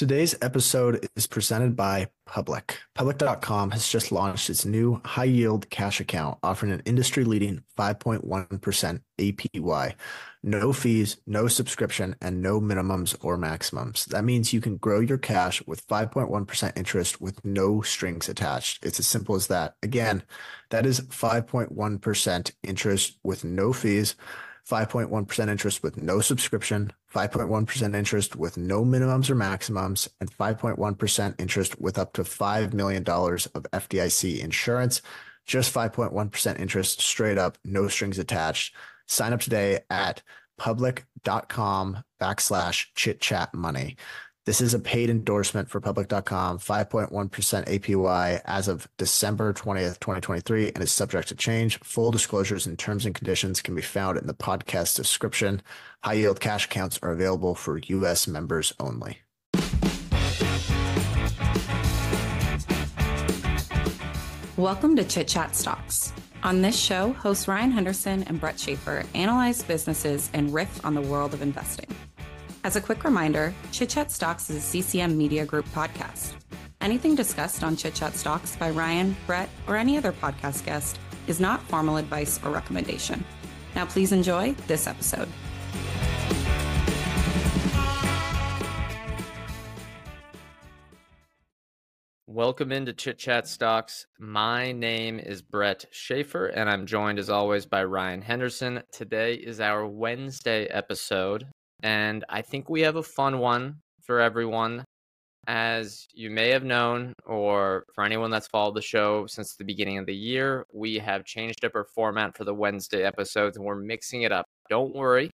Today's episode is presented by Public. Public.com has just launched its new high yield cash account offering an industry leading 5.1% APY. No fees, no subscription, and no minimums or maximums. That means you can grow your cash with 5.1% interest with no strings attached. It's as simple as that. Again, that is 5.1% interest with no fees 5.1% interest with no subscription, 5.1% interest with no minimums or maximums, and 5.1% interest with up to $5 million of FDIC insurance. Just 5.1% interest straight up, no strings attached. Sign up today at public.com backslash chit chat money. This is a paid endorsement for public.com, 5.1% APY as of December 20th, 2023, and is subject to change. Full disclosures and terms and conditions can be found in the podcast description. High yield cash accounts are available for U.S. members only. Welcome to Chit Chat Stocks. On this show, hosts Ryan Henderson and Brett Schaefer analyze businesses and riff on the world of investing. As a quick reminder, Chit Chat Stocks is a CCM Media Group podcast. Anything discussed on Chit Chat Stocks by Ryan, Brett, or any other podcast guest is not formal advice or recommendation. Now, please enjoy this episode. Welcome into Chit Chat Stocks. My name is Brett Schaefer, and I'm joined as always by Ryan Henderson. Today is our Wednesday episode, and I think we have a fun one for everyone. As you may have known, or for anyone that's followed the show since the beginning of the year, we have changed up our format for the Wednesday episodes and we're mixing it up. Don't worry,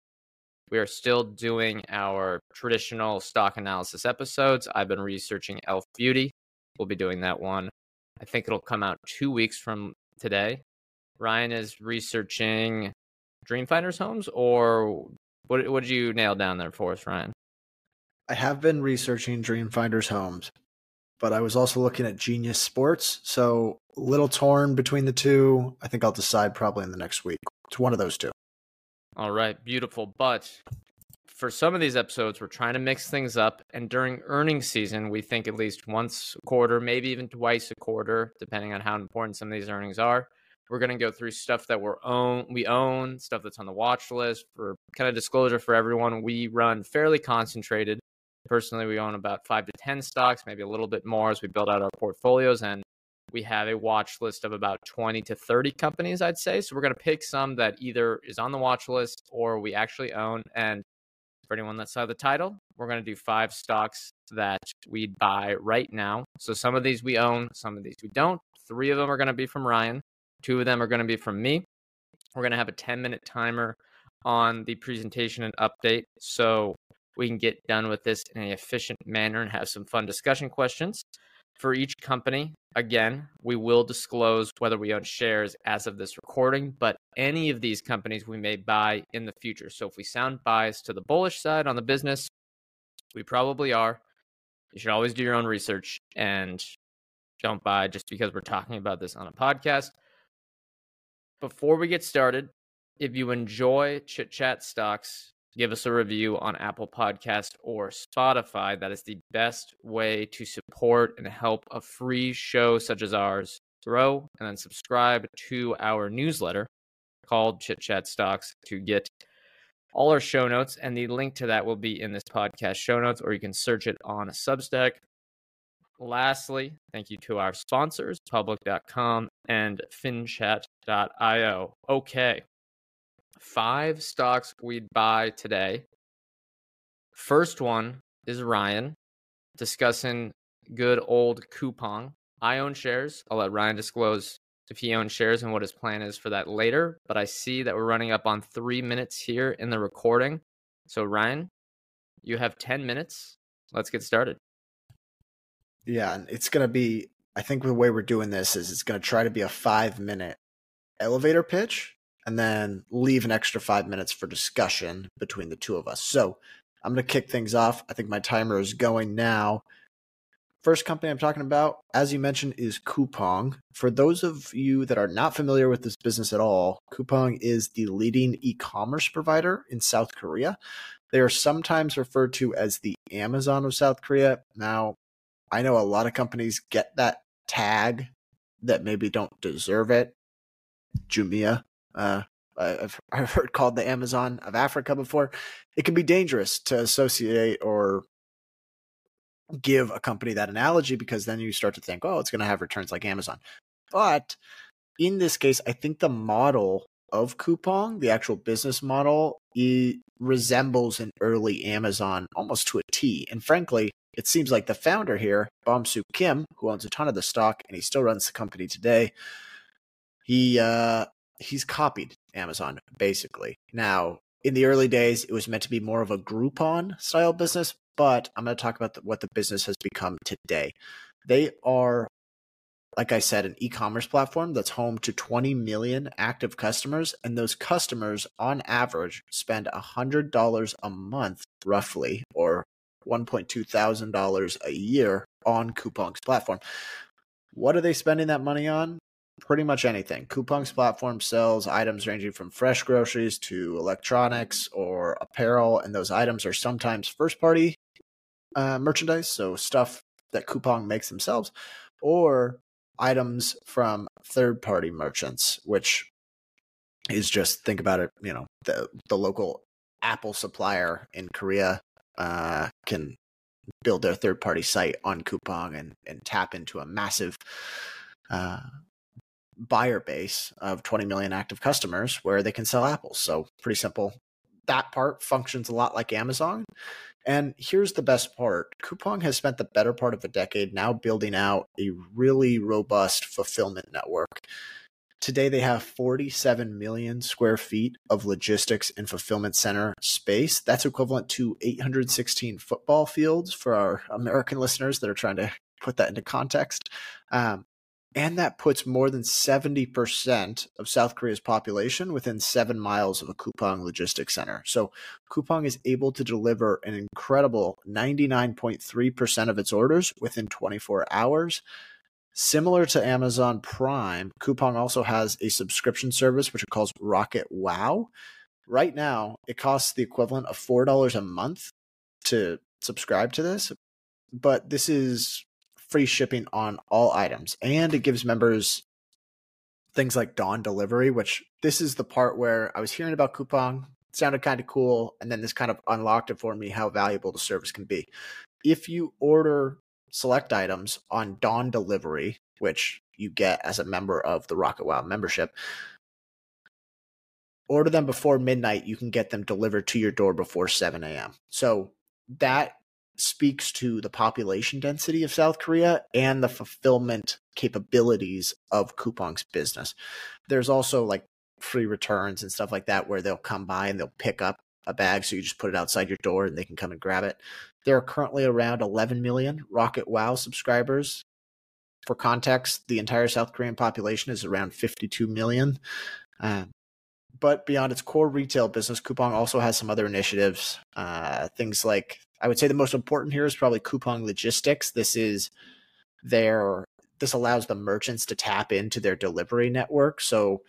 we are still doing our traditional stock analysis episodes. I've been researching Elf Beauty. We'll be doing that one. I think it'll come out two weeks from today. Ryan is researching Dreamfinders homes, or what what did you nail down there for us, Ryan? I have been researching Dreamfinders homes, but I was also looking at Genius Sports, so a little torn between the two. I think I'll decide probably in the next week. It's one of those two. All right, beautiful. But for some of these episodes, we're trying to mix things up. And during earnings season, we think at least once a quarter, maybe even twice a quarter, depending on how important some of these earnings are. We're going to go through stuff that we're own, we own, stuff that's on the watch list. For kind of disclosure for everyone, we run fairly concentrated. Personally, we own about five to 10 stocks, maybe a little bit more as we build out our portfolios. And we have a watch list of about 20 to 30 companies, I'd say. So we're going to pick some that either is on the watch list or we actually own. And for anyone that saw the title, we're going to do five stocks that we'd buy right now. So some of these we own, some of these we don't. Three of them are going to be from Ryan. Two of them are going to be from me. We're going to have a 10 minute timer on the presentation and update so we can get done with this in an efficient manner and have some fun discussion questions. For each company, again, we will disclose whether we own shares as of this recording, but any of these companies we may buy in the future. So if we sound biased to the bullish side on the business, we probably are. You should always do your own research and don't buy just because we're talking about this on a podcast. Before we get started, if you enjoy Chit Chat Stocks, give us a review on Apple Podcast or Spotify. That is the best way to support and help a free show such as ours grow. And then subscribe to our newsletter called Chit Chat Stocks to get all our show notes. And the link to that will be in this podcast show notes, or you can search it on a Substack. Lastly, thank you to our sponsors, public.com and finchat.io. Okay. Five stocks we'd buy today. First one is Ryan discussing good old Coupang. I own shares. I'll let Ryan disclose if he owns shares and what his plan is for that later. But I see that we're running up on three minutes here in the recording. So, Ryan, you have 10 minutes. Let's get started. Yeah, and it's going to be, I think the way we're doing this is it's going to try to be a five minute elevator pitch and then leave an extra five minutes for discussion between the two of us. So I'm going to kick things off. I think my timer is going now. First company I'm talking about, as you mentioned, is Coupang. For those of you that are not familiar with this business at all, Coupang is the leading e commerce provider in South Korea. They are sometimes referred to as the Amazon of South Korea. Now, I know a lot of companies get that tag that maybe don't deserve it. Jumia, uh, I've, I've heard called the Amazon of Africa before. It can be dangerous to associate or give a company that analogy because then you start to think, oh, it's going to have returns like Amazon. But in this case, I think the model of Coupang, the actual business model, it resembles an early Amazon almost to a T. And frankly, it seems like the founder here, Bomsoo Kim, who owns a ton of the stock and he still runs the company today, he uh, he's copied Amazon basically. Now, in the early days, it was meant to be more of a Groupon style business, but I'm going to talk about the, what the business has become today. They are like I said, an e commerce platform that's home to 20 million active customers. And those customers, on average, spend $100 a month, roughly, or $1.2 thousand a year on Coupang's platform. What are they spending that money on? Pretty much anything. Coupang's platform sells items ranging from fresh groceries to electronics or apparel, and those items are sometimes first party uh, merchandise, so stuff that Coupang makes themselves, or items from third party merchants, which is just think about it, you know, the the local Apple supplier in Korea uh, can build their third party site on Coupang and and tap into a massive uh, buyer base of 20 million active customers where they can sell apples. So pretty simple. That part functions a lot like Amazon. And here's the best part Coupang has spent the better part of a decade now building out a really robust fulfillment network. Today, they have 47 million square feet of logistics and fulfillment center space. That's equivalent to 816 football fields for our American listeners that are trying to put that into context. Um, and that puts more than 70% of South Korea's population within seven miles of a Coupang logistics center. So Coupang is able to deliver an incredible 99.3% of its orders within 24 hours. Similar to Amazon Prime, Coupang also has a subscription service which it calls Rocket Wow. Right now, it costs the equivalent of $4 a month to subscribe to this, but this is free shipping on all items. And it gives members things like dawn delivery, which this is the part where I was hearing about Coupang, sounded kind of cool, and then this kind of unlocked it for me how valuable the service can be. If you order select items on dawn delivery, which you get as a member of the Rocket Wow membership, order them before midnight, you can get them delivered to your door before 7 a.m. So that speaks to the population density of South Korea and the fulfillment capabilities of Coupang's business. There's also like free returns and stuff like that where they'll come by and they'll pick up a bag so you just put it outside your door and they can come and grab it. There are currently around 11 million Rocket Wow subscribers. For context, the entire South Korean population is around 52 million. Um, but beyond its core retail business, Coupang also has some other initiatives. Uh, things like I would say the most important here is probably Coupang Logistics. This is their this allows the merchants to tap into their delivery network. So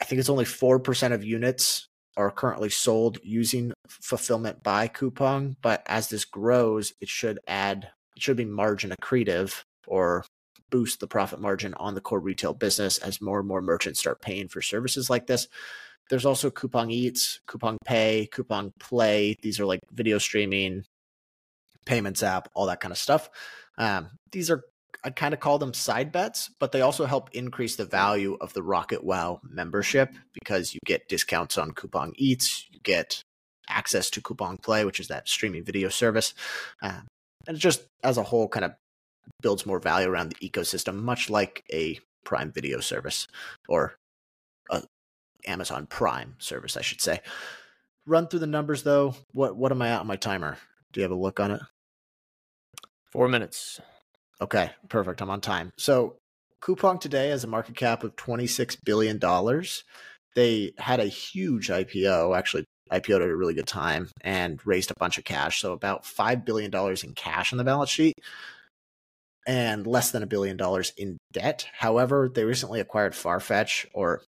I think it's only 4% of units are currently sold using fulfillment by Coupang, but as this grows, it should add it should be margin accretive or boost the profit margin on the core retail business as more and more merchants start paying for services like this. There's also Coupang Eats, Coupang Pay, Coupang Play. These are like video streaming, payments app, all that kind of stuff. Um, these are I kind of call them side bets, but they also help increase the value of the Rocket Wow membership because you get discounts on Coupang Eats, you get access to Coupang Play, which is that streaming video service, um, and it just as a whole kind of builds more value around the ecosystem, much like a Prime Video service or a Amazon Prime service, I should say. Run through the numbers though. What what am I at on my timer? Do you have a look on it? Four minutes. Okay, perfect. I'm on time. So Coupang today has a market cap of $26 billion. They had a huge IPO, actually IPO'd at a really good time and raised a bunch of cash. So about $5 billion in cash on the balance sheet and less than a billion dollars in debt. However, they recently acquired Farfetch or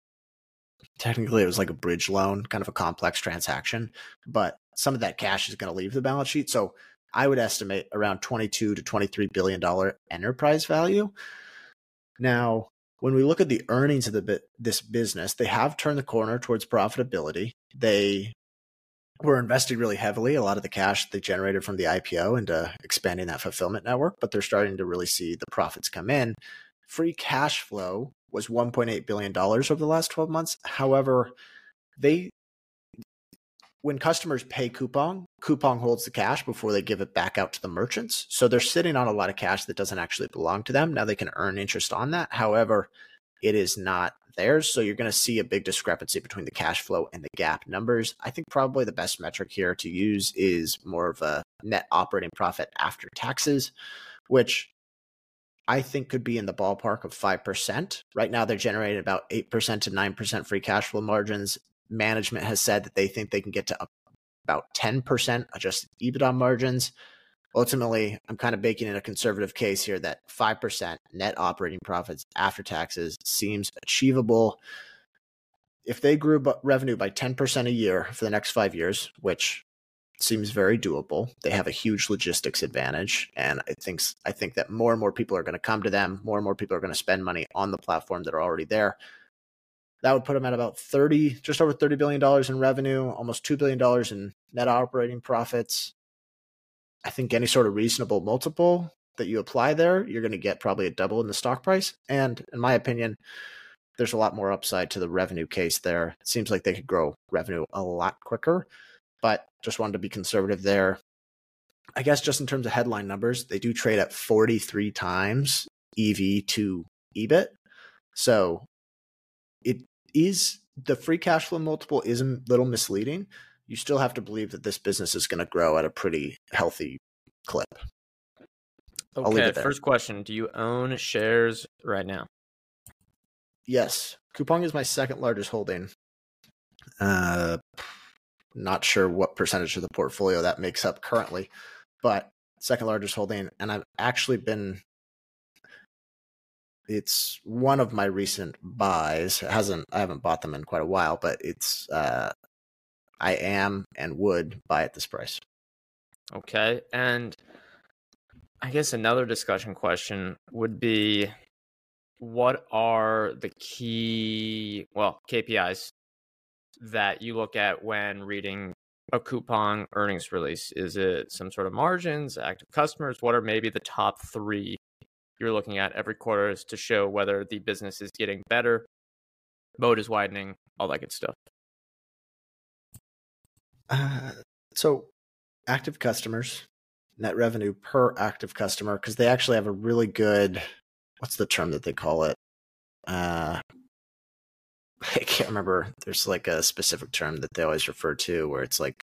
technically it was like a bridge loan, kind of a complex transaction, but some of that cash is going to leave the balance sheet. So I would estimate around 22 to 23 billion dollar enterprise value. Now, when we look at the earnings of the this business, they have turned the corner towards profitability. They were investing really heavily a lot of the cash they generated from the IPO into expanding that fulfillment network, but they're starting to really see the profits come in. Free cash flow was 1.8 billion dollars over the last 12 months. However, they when customers pay Coupang, Coupang holds the cash before they give it back out to the merchants. So they're sitting on a lot of cash that doesn't actually belong to them. Now they can earn interest on that. However, it is not theirs. So you're going to see a big discrepancy between the cash flow and the GAAP numbers. I think probably the best metric here to use is more of a net operating profit after taxes, which I think could be in the ballpark of 5%. Right now, they're generating about 8% to 9% free cash flow margins management has said that they think they can get to about 10% adjusted EBITDA margins. Ultimately, I'm kind of baking in a conservative case here that 5% net operating profits after taxes seems achievable. If they grew revenue by 10% a year for the next five years, which seems very doable, they have a huge logistics advantage. And I think, I think that more and more people are going to come to them, more and more people are going to spend money on the platform that are already there. That would put them at about 30, just over $30 billion in revenue, almost $2 billion in net operating profits. I think any sort of reasonable multiple that you apply there, you're going to get probably a double in the stock price. And in my opinion, there's a lot more upside to the revenue case there. It seems like they could grow revenue a lot quicker, but just wanted to be conservative there. I guess just in terms of headline numbers, they do trade at 43 times EV to EBIT. So it is the free cash flow multiple is a little misleading. You still have to believe that this business is going to grow at a pretty healthy clip. Okay, first question. Do you own shares right now? Yes. Coupang is my second largest holding. Uh, not sure what percentage of the portfolio that makes up currently, but second largest holding. And I've actually been it's one of my recent buys. It hasn't I haven't bought them in quite a while, but it's uh I am and would buy at this price. Okay. And I guess another discussion question would be what are the key well KPIs that you look at when reading a Coupang earnings release? Is it some sort of margins, active customers? What are maybe the top three you're looking at every quarter is to show whether the business is getting better, moat is widening, all that good stuff. Uh, so, active customers, net revenue per active customer, because they actually have a really good, what's the term that they call it? Uh, I can't remember. There's like a specific term that they always refer to where it's like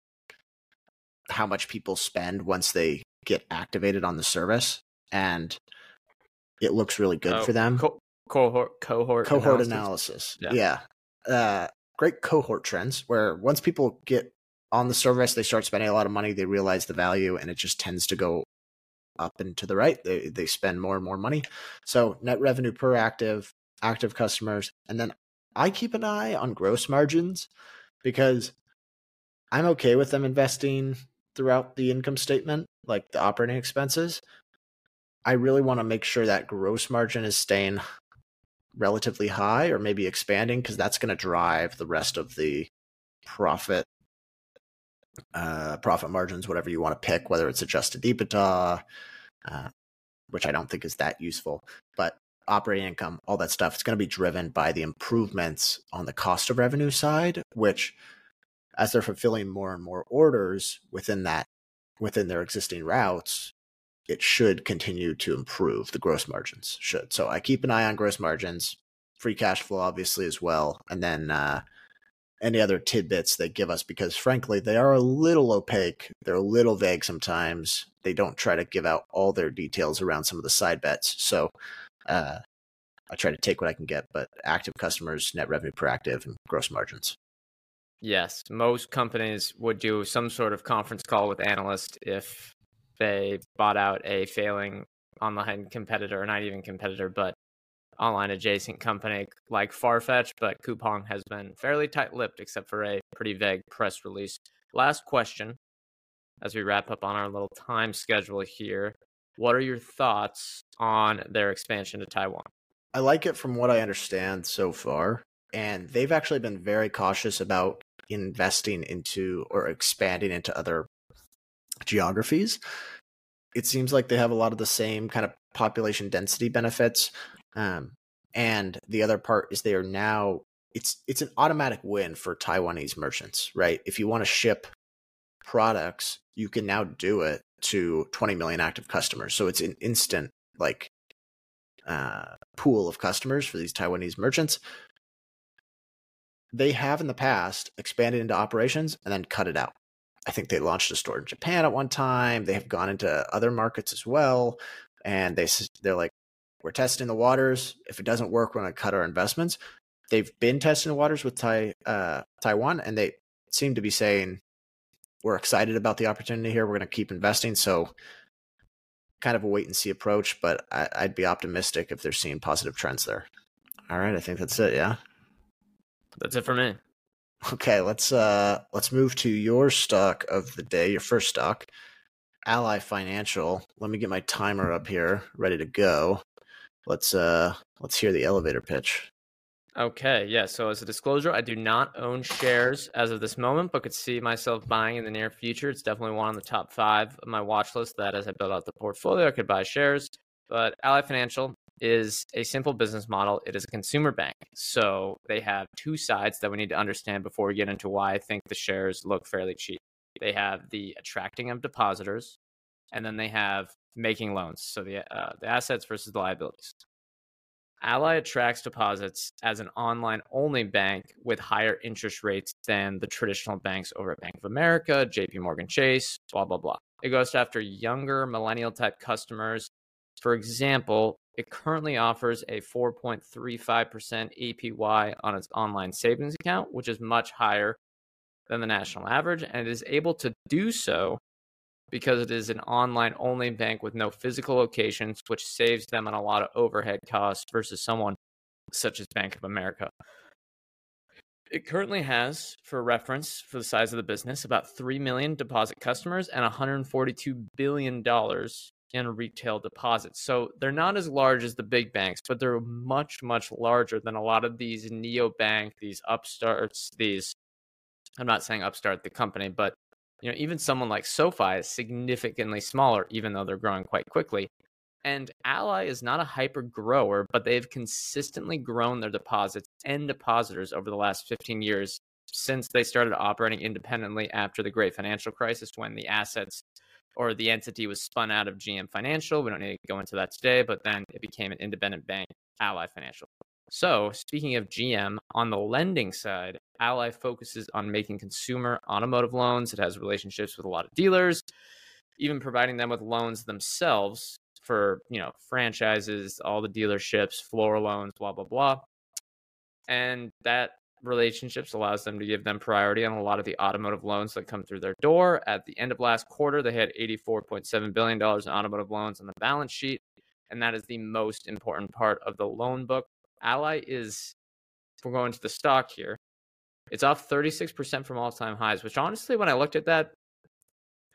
how much people spend once they get activated on the service. And it looks really good oh, for them. Co- cohort cohort cohort analysis. analysis. Yeah. yeah. Uh, great cohort trends where once people get on the service, they start spending a lot of money, they realize the value, and it just tends to go up and to the right. They they spend more and more money. So net revenue per active, active customers, and then I keep an eye on gross margins because I'm okay with them investing throughout the income statement, like the operating expenses. I really want to make sure that gross margin is staying relatively high or maybe expanding because that's going to drive the rest of the profit uh, profit margins, whatever you want to pick, whether it's adjusted EBITDA, uh, which I don't think is that useful, but operating income, all that stuff, it's going to be driven by the improvements on the cost of revenue side, which as they're fulfilling more and more orders within that within their existing routes, it should continue to improve. The gross margins should. So I keep an eye on gross margins, free cash flow, obviously, as well. And then uh, any other tidbits they give us, because frankly, they are a little opaque. They're a little vague sometimes. They don't try to give out all their details around some of the side bets. So uh, I try to take what I can get, but active customers, net revenue per active, and gross margins. Yes, most companies would do some sort of conference call with analysts if they bought out a failing online competitor, or not even competitor, but online adjacent company like Farfetch, but Coupang has been fairly tight lipped except for a pretty vague press release. Last question as we wrap up on our little time schedule here. What are your thoughts on their expansion to Taiwan? I like it from what I understand so far. And they've actually been very cautious about investing into or expanding into other geographies. It seems like they have a lot of the same kind of population density benefits. Um, and the other part is they are now it's it's an automatic win for Taiwanese merchants, right? If you want to ship products, you can now do it to 20 million active customers. So it's an instant like uh, pool of customers for these Taiwanese merchants. They have in the past expanded into operations and then cut it out. I think they launched a store in Japan at one time. They have gone into other markets as well, and they they're like, we're testing the waters. If it doesn't work, we're going to cut our investments. They've been testing the waters with Tai, uh, Taiwan, and they seem to be saying we're excited about the opportunity here. We're going to keep investing. So, kind of a wait and see approach, but I, I'd be optimistic if they're seeing positive trends there. All right, I think that's it. Yeah, that's it for me. Okay, let's uh let's move to your stock of the day, your first stock, Ally Financial. Let me get my timer up here, ready to go. Let's uh let's hear the elevator pitch. Okay, yeah. So as a disclosure, I do not own shares as of this moment, but could see myself buying in the near future. It's definitely one on the top five of my watch list that as I build out the portfolio, I could buy shares. But Ally Financial is a simple business model. It is a consumer bank. So they have two sides that we need to understand before we get into why I think the shares look fairly cheap. They have the attracting of depositors, and then they have making loans. So the uh, the assets versus the liabilities. Ally attracts deposits as an online only bank with higher interest rates than the traditional banks over at Bank of America, JP Morgan Chase, blah, blah, blah. It goes after younger millennial type customers. For example, it currently offers a 4.35% APY on its online savings account, which is much higher than the national average, and it is able to do so because it is an online only bank with no physical locations, which saves them on a lot of overhead costs versus someone such as Bank of America. It currently has, for reference, for the size of the business, about 3 million deposit customers and $142 billion in retail deposits. So they're not as large as the big banks, but they're much, much larger than a lot of these neobank, these upstarts, these, I'm not saying upstart the company, but you know, even someone like SoFi is significantly smaller, even though they're growing quite quickly. And Ally is not a hyper grower, but they've consistently grown their deposits and depositors over the last 15 years since they started operating independently after the great financial crisis when the assets or the entity was spun out of GM Financial. We don't need to go into that today, but then it became an independent bank, Ally Financial. So, speaking of GM, on the lending side, Ally focuses on making consumer automotive loans. It has relationships with a lot of dealers, even providing them with loans themselves for, you know, franchises, all the dealerships, floor loans, blah blah blah. And that relationships allows them to give them priority on a lot of the automotive loans that come through their door. At the end of last quarter, they had $84.7 billion in automotive loans on the balance sheet. And that is the most important part of the loan book Ally is, if we're going to the stock here, it's off 36% from all time highs, which honestly, when I looked at that,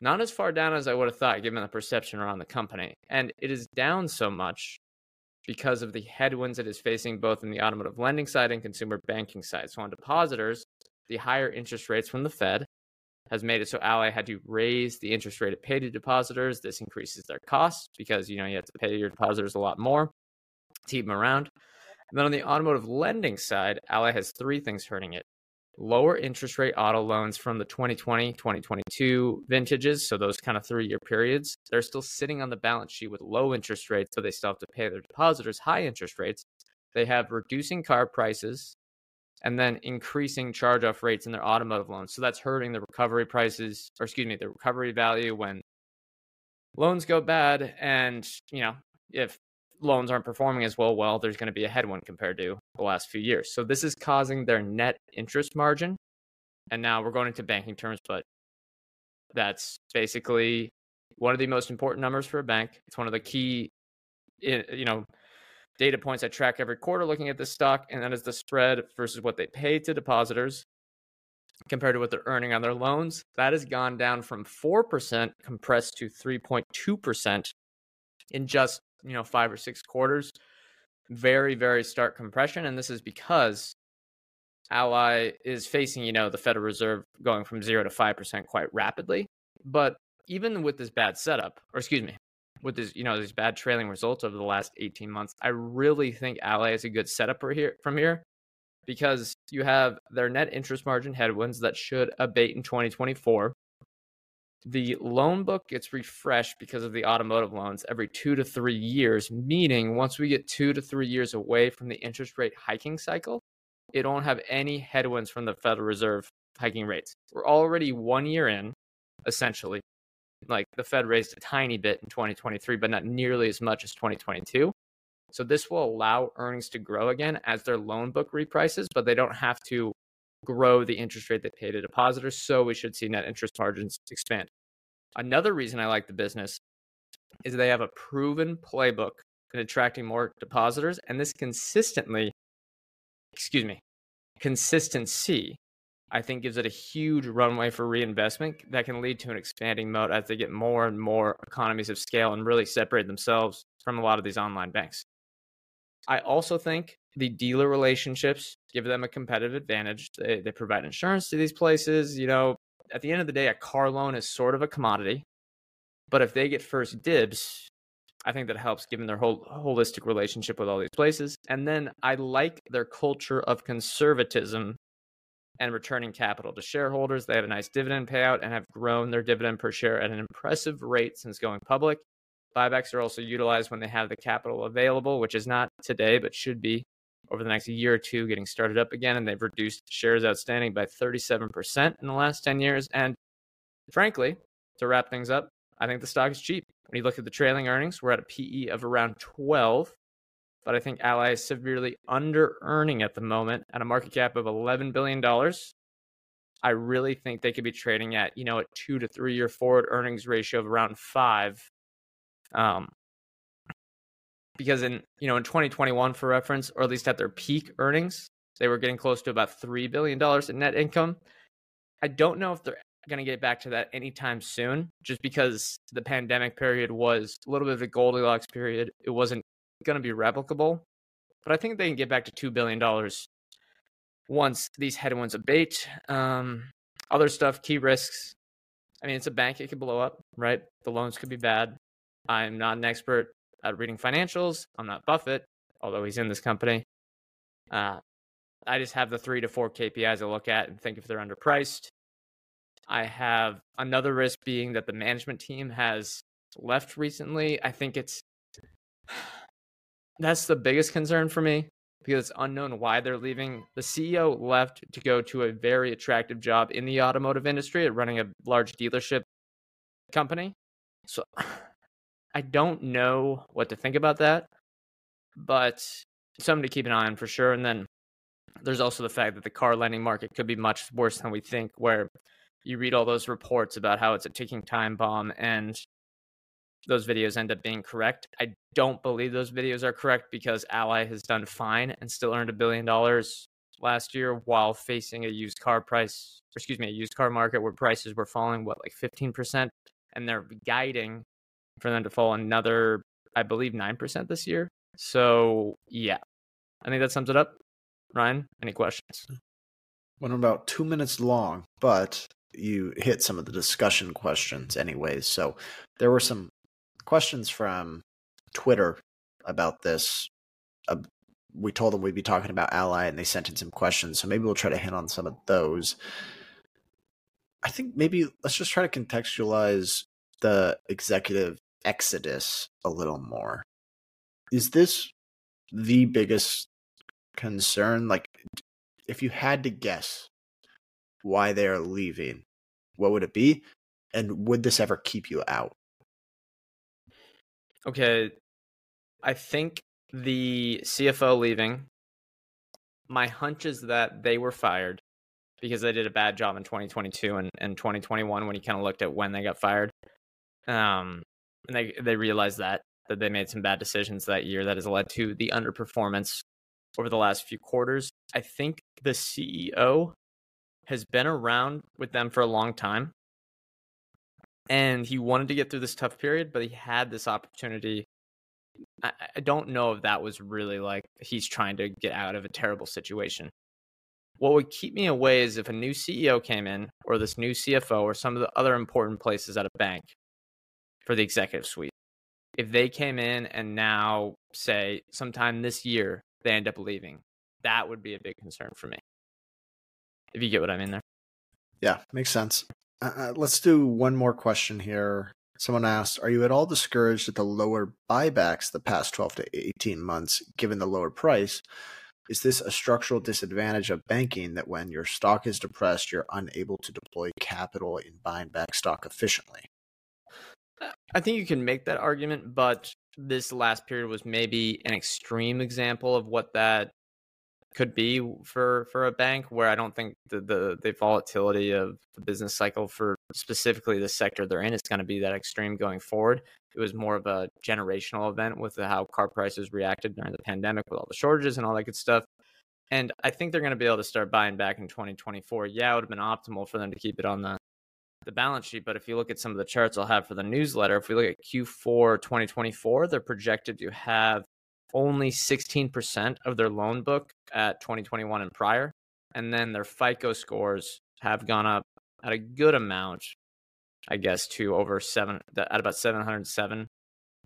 not as far down as I would have thought, given the perception around the company. And it is down so much because of the headwinds it is facing both in the automotive lending side and consumer banking side. So on depositors, the higher interest rates from the Fed has made it so Ally had to raise the interest rate it paid to depositors. This increases their costs because you know you have to pay your depositors a lot more to keep them around. And then on the automotive lending side, Ally has three things hurting it. Lower interest rate auto loans from the 2020 2022 vintages so those kind of three year periods. They're still sitting on the balance sheet with low interest rates so they still have to pay their depositors high interest rates. They have reducing car prices and then increasing charge off rates in their automotive loans. So that's hurting the recovery prices or excuse me the recovery value when loans go bad and you know if loans aren't performing as well, well, there's going to be a headwind compared to the last few years. So this is causing their net interest margin. And now we're going into banking terms, but that's basically one of the most important numbers for a bank. It's one of the key, you know, data points I track every quarter looking at this stock, and that is the spread versus what they pay to depositors compared to what they're earning on their loans. That has gone down from 4% compressed to 3.2% in just, you know, 5 or 6 quarters. Very very stark compression and this is because Ally is facing, you know, the Federal Reserve going from 0 to 5% quite rapidly. But even with this bad setup, or excuse me, with this, you know, these bad trailing results over the last 18 months, I really think Ally is a good setup for here from here because you have their net interest margin headwinds that should abate in 2024. The loan book gets refreshed because of the automotive loans every two to three years, meaning once we get two to three years away from the interest rate hiking cycle, it won't have any headwinds from the Federal Reserve hiking rates. We're already one year in, essentially, like the Fed raised a tiny bit in 2023, but not nearly as much as 2022. So this will allow earnings to grow again as their loan book reprices, but they don't have to grow the interest rate they pay to depositors. So we should see net interest margins expand. Another reason I like the business is they have a proven playbook in attracting more depositors, and this consistently, excuse me, consistency I think gives it a huge runway for reinvestment that can lead to an expanding moat as they get more and more economies of scale and really separate themselves from a lot of these online banks. I also think the dealer relationships give them a competitive advantage. They, they provide insurance to these places. You know, at the end of the day, a car loan is sort of a commodity. But if they get first dibs, I think that helps given their whole holistic relationship with all these places. And then I like their culture of conservatism and returning capital to shareholders. They have a nice dividend payout and have grown their dividend per share at an impressive rate since going public. Buybacks are also utilized when they have the capital available, which is not today, but should be over the next year or two getting started up again. And they've reduced shares outstanding by 37% in the last 10 years. And frankly, to wrap things up, I think the stock is cheap. When you look at the trailing earnings, we're at a PE of around 12 but I think Ally is severely under earning at the moment at a market cap of $11 billion. I really think they could be trading at, you know, a two to three year forward earnings ratio of around five. Um, because in, you know, in 2021, for reference, or at least at their peak earnings, they were getting close to about $3 billion in net income. I don't know if they're going to get back to that anytime soon, just because the pandemic period was a little bit of a Goldilocks period. It wasn't going to be replicable. But I think they can get back to $2 billion once these headwinds abate. Um, other stuff, key risks. I mean, it's a bank, it could blow up, right? The loans could be bad. I'm not an expert at reading financials. I'm not Buffett, although he's in this company. Uh, I just have the three to four KPIs I look at and think if they're underpriced. I have another risk being that the management team has left recently. I think it's that's the biggest concern for me because it's unknown why they're leaving. The CEO left to go to a very attractive job in the automotive industry at running a large dealership company. So I don't know what to think about that, but something to keep an eye on for sure. And then there's also the fact that the car lending market could be much worse than we think, where you read all those reports about how it's a ticking time bomb and those videos end up being correct. I don't believe those videos are correct because Ally has done fine and still earned a billion dollars last year while facing a used car price, excuse me, a used car market where prices were falling, what, like 15%? And they're guiding for them to fall another, I believe, 9% this year. So, yeah, I think that sums it up. Ryan, any questions? Went about two minutes long, but you hit some of the discussion questions anyways. So there were some questions from Twitter about this. Uh, we told them we'd be talking about Ally, and they sent in some questions. So maybe we'll try to hit on some of those. I think maybe let's just try to contextualize the executive exodus a little more. Is this the biggest concern? Like, if you had to guess why they are leaving, what would it be? And would this ever keep you out? Okay, I think the CFO leaving. My hunch is that they were fired because they did a bad job in 2022 and, and 2021 when you kind of looked at when they got fired. Um, and they they realized that that they made some bad decisions that year that has led to the underperformance over the last few quarters. I think the CEO has been around with them for a long time. And he wanted to get through this tough period, but he had this opportunity. I, I don't know if that was really like he's trying to get out of a terrible situation. What would keep me away is if a new CEO came in, or this new CFO, or some of the other important places at a bank for the executive suite. If they came in and now say sometime this year they end up leaving, that would be a big concern for me. If you get what I mean there. Yeah, makes sense. Uh, uh, let's do one more question here. Someone asked, Are you at all discouraged at the lower buybacks the past 12 to 18 months, given the lower price? Is this a structural disadvantage of banking that when your stock is depressed, you're unable to deploy capital in buying back stock efficiently? I think you can make that argument, but this last period was maybe an extreme example of what that could be for for a bank where I don't think the the, the volatility of the business cycle for specifically the sector they're in is going to be that extreme going forward. It was more of a generational event with how car prices reacted during the pandemic with all the shortages and all that good stuff. And I think they're going to be able to start buying back in 2024. Yeah, it would have been optimal for them to keep it on the the balance sheet, but if you look at some of the charts I'll have for the newsletter, if we look at Q4 2024, they're projected to have only 16% of their loan book at 2021 and prior. And then their FICO scores have gone up at a good amount, I guess, to over seven, at about 707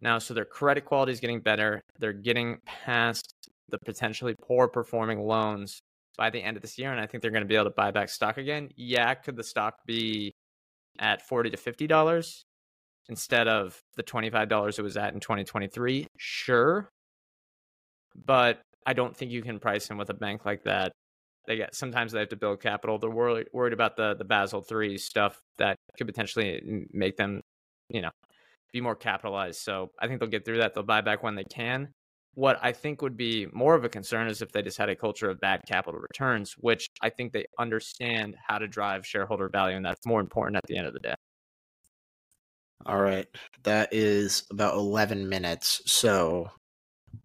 now. So their credit quality is getting better. They're getting past the potentially poor performing loans by the end of this year. And I think they're going to be able to buy back stock again. Yeah, could the stock be at 40 to $50 instead of the $25 it was at in 2023? Sure but I don't think you can price him with a bank like that. They get sometimes they have to build capital. They're worried worried about the the Basel three stuff that could potentially make them, you know, be more capitalized. So I think they'll get through that. They'll buy back when they can. What I think would be more of a concern is if they just had a culture of bad capital returns, which I think they understand how to drive shareholder value, and that's more important at the end of the day. All right. That is about 11 minutes. So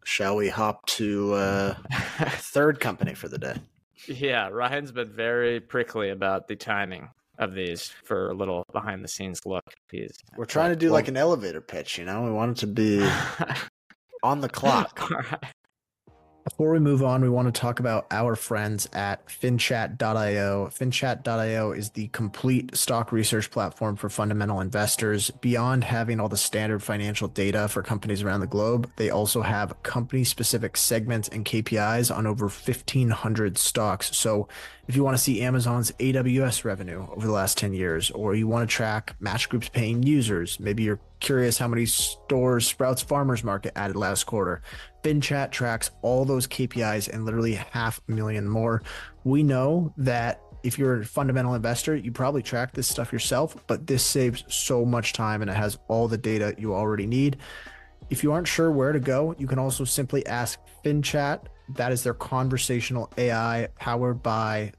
Shall we hop to uh, third company for the day? Yeah, Ryan's been very prickly about the timing of these for a little behind the scenes look. He's we're trying to do well, like an elevator pitch, you know. We want it to be on the clock. All right. Before we move on, we want to talk about our friends at finchat.io. Finchat.io is the complete stock research platform for fundamental investors. Beyond having all the standard financial data for companies around the globe, they also have company specific segments and KPIs on over 1,500 stocks. So if you want to see Amazon's AWS revenue over the last 10 years, or you want to track Match Group's paying users, maybe you're curious how many stores Sprouts Farmers Market added last quarter. FinChat tracks all those KPIs and literally half a million more. We know that if you're a fundamental investor, you probably track this stuff yourself, but this saves so much time and it has all the data you already need. If you aren't sure where to go, you can also simply ask FinChat. That is their conversational AI powered by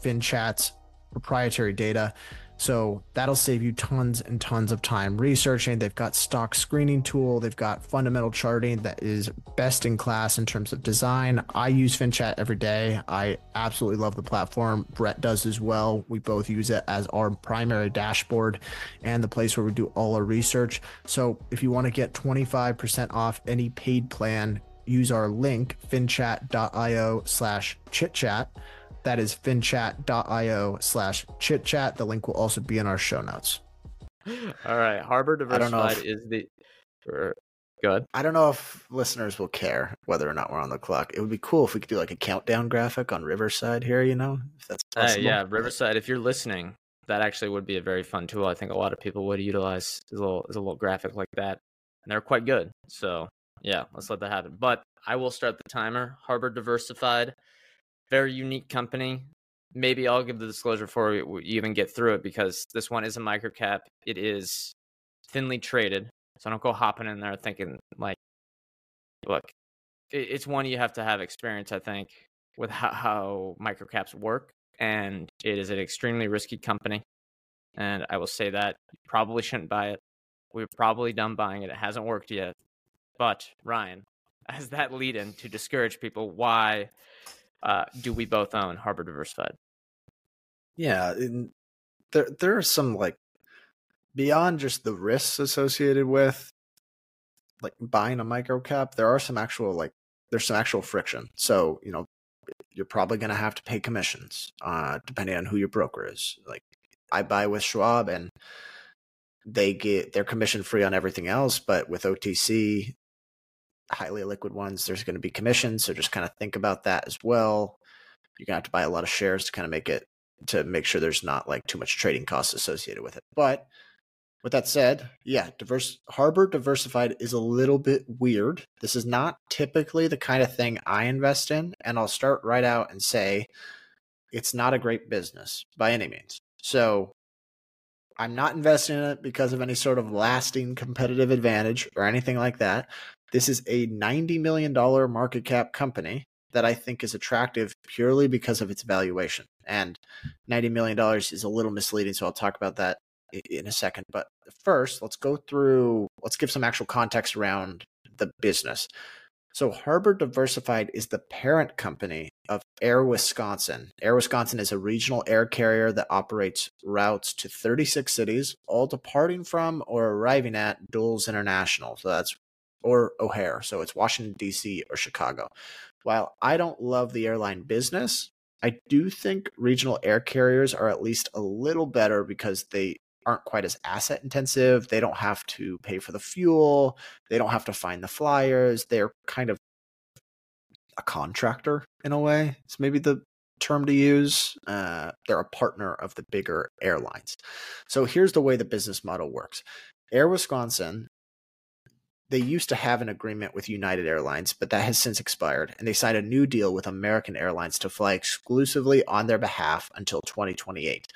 FinChat's proprietary data. So that'll save you tons and tons of time researching. They've got stock screening tool. They've got fundamental charting that is best in class in terms of design. I use FinChat every day. I absolutely love the platform. Brett does as well. We both use it as our primary dashboard and the place where we do all our research. So if you want to get 25% off any paid plan, use our link finchat.io slash chitchat that is finchat.io slash chitchat. The link will also be in our show notes. All right. Harbor Diversified if, is the. Good. I don't know if listeners will care whether or not we're on the clock. It would be cool if we could do like a countdown graphic on Riverside here, you know, if that's possible. Uh, yeah, Riverside, if you're listening, that actually would be a very fun tool. I think a lot of people would utilize as a little, as a little graphic like that. And they're quite good. So, yeah, let's let that happen. But I will start the timer. Harbor Diversified very unique company. Maybe I'll give the disclosure before we even get through it because this one is a microcap. It is thinly traded. So don't go hopping in there thinking like, look, it's one you have to have experience, I think, with how, how microcaps work. And it is an extremely risky company. And I will say that you probably shouldn't buy it. We're probably done buying it. It hasn't worked yet. But Ryan, as that lead in to discourage people, why uh, do we both own Harbor Diversified? Yeah, there there are some like beyond just the risks associated with like buying a micro cap, there are some actual like there's some actual friction. So, you know, you're probably going to have to pay commissions uh depending on who your broker is. Like I buy with Schwab and they get their commission free on everything else, but with OTC highly liquid ones, there's going to be commissions, so just kind of think about that as well. You're going to have to buy a lot of shares to kind of make it to make sure there's not like too much trading costs associated with it. But with that said, yeah, diverse Harbor diversified is a little bit weird. This is not typically the kind of thing I invest in, and I'll start right out and say it's not a great business by any means. So I'm not investing in it because of any sort of lasting competitive advantage or anything like that. This is a $90 million market cap company that I think is attractive purely because of its valuation. And $90 million is a little misleading, so I'll talk about that in a second. But first, let's go through, let's give some actual context around the business. So, Harbor Diversified is the parent company of Air Wisconsin. Air Wisconsin is a regional air carrier that operates routes to 36 cities, all departing from or arriving at Dulles International. So, that's or O'Hare. So, it's Washington, D.C. or Chicago. While I don't love the airline business, I do think regional air carriers are at least a little better because they aren't quite as asset intensive. They don't have to pay for the fuel. They don't have to find the flyers. They're kind of a contractor in a way. It's maybe the term to use. Uh, they're a partner of the bigger airlines. So here's the way the business model works Air Wisconsin. They used to have an agreement with United Airlines, but that has since expired, and they signed a new deal with American Airlines to fly exclusively on their behalf until 2028.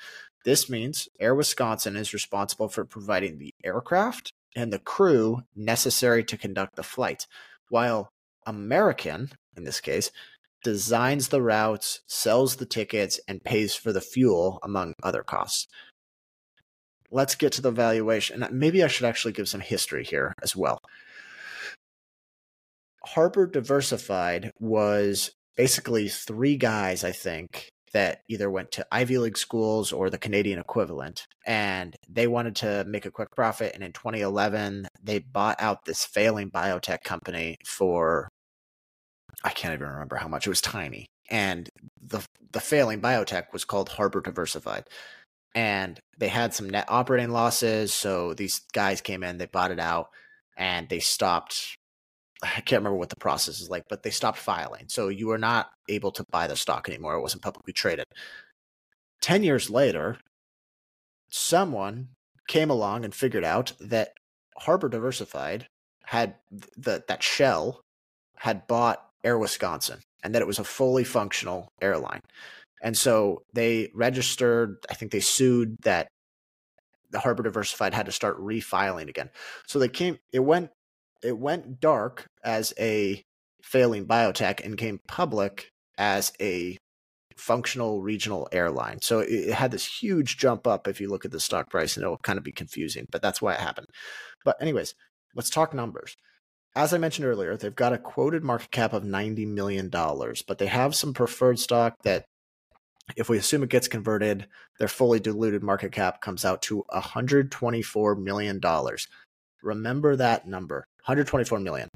This means Air Wisconsin is responsible for providing the aircraft and the crew necessary to conduct the flight, while American, in this case, designs the routes, sells the tickets, and pays for the fuel, among other costs. Let's get to the valuation. Maybe I should actually give some history here as well. Harbor Diversified was basically three guys, I think, that either went to Ivy League schools or the Canadian equivalent, and they wanted to make a quick profit. And in 2011, they bought out this failing biotech company for I can't even remember how much. It was tiny, and the the failing biotech was called Harbor Diversified, and they had some net operating losses. So these guys came in, they bought it out, and they stopped I can't remember what the process is like, but they stopped filing. So you were not able to buy the stock anymore. It wasn't publicly traded. 10 years later, someone came along and figured out that Harbor Diversified had the, that shell had bought Air Wisconsin and that it was a fully functional airline. And so they registered, I think they sued that the Harbor Diversified had to start refiling again. So they came, it went it went dark as a failing biotech and came public as a functional regional airline. So it, had this huge jump up if you look at the stock price, and it'll kind of be confusing, but that's why it happened. But, anyways, let's talk numbers. As I mentioned earlier, they've got a quoted market cap of $90 million, but they have some preferred stock that, if we assume it gets converted, their fully diluted market cap comes out to $124 million. Remember that number 124 million.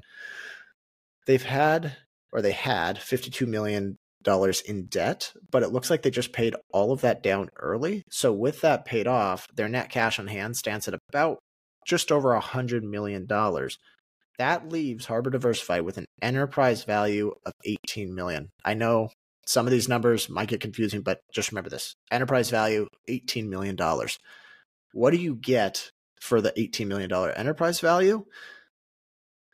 They've had, or they had, 52 million dollars in debt, but it looks like they just paid all of that down early. So with that paid off, their net cash on hand stands at about just over a hundred million dollars. That leaves Harbor Diversified with an enterprise value of 18 million. I know some of these numbers might get confusing, but just remember this. Enterprise value, $18 million. What do you get for the $18 million enterprise value?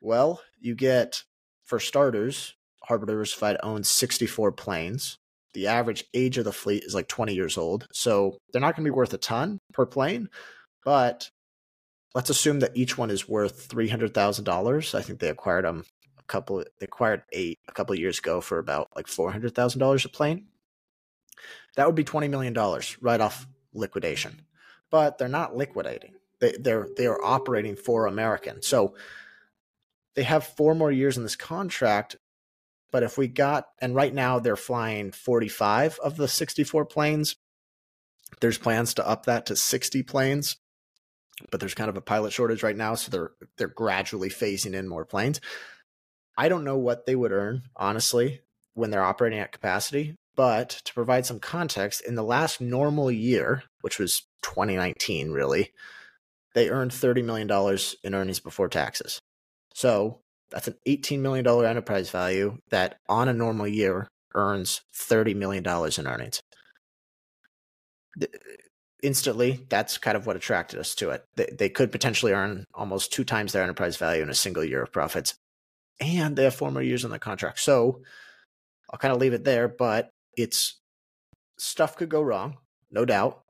Well, you get, for starters, Harbor Diversified owns 64 planes. The average age of the fleet is like 20 years old. So they're not going to be worth a ton per plane, but let's assume that each one is worth $300,000. I think they acquired them a couple, they acquired eight a couple years ago for about like $400,000 a plane. That would be $20 million right off liquidation, but they're not liquidating they, they're they are operating for American. So they have four more years in this contract. But if we got, and right now they're flying 45 of the 64 planes. There's plans to up that to 60 planes, but there's kind of a pilot shortage right now, so they're they're gradually phasing in more planes. I don't know what they would earn, honestly, when they're operating at capacity. But to provide some context, in the last normal year, which was 2019, really, they earned $30 million in earnings before taxes. So that's an $18 million enterprise value that on a normal year earns $30 million in earnings. Instantly, that's kind of what attracted us to it. They, they could potentially earn almost two times their enterprise value in a single year of profits. And they have four more years on the contract. So I'll kind of leave it there, but it's stuff could go wrong, no doubt.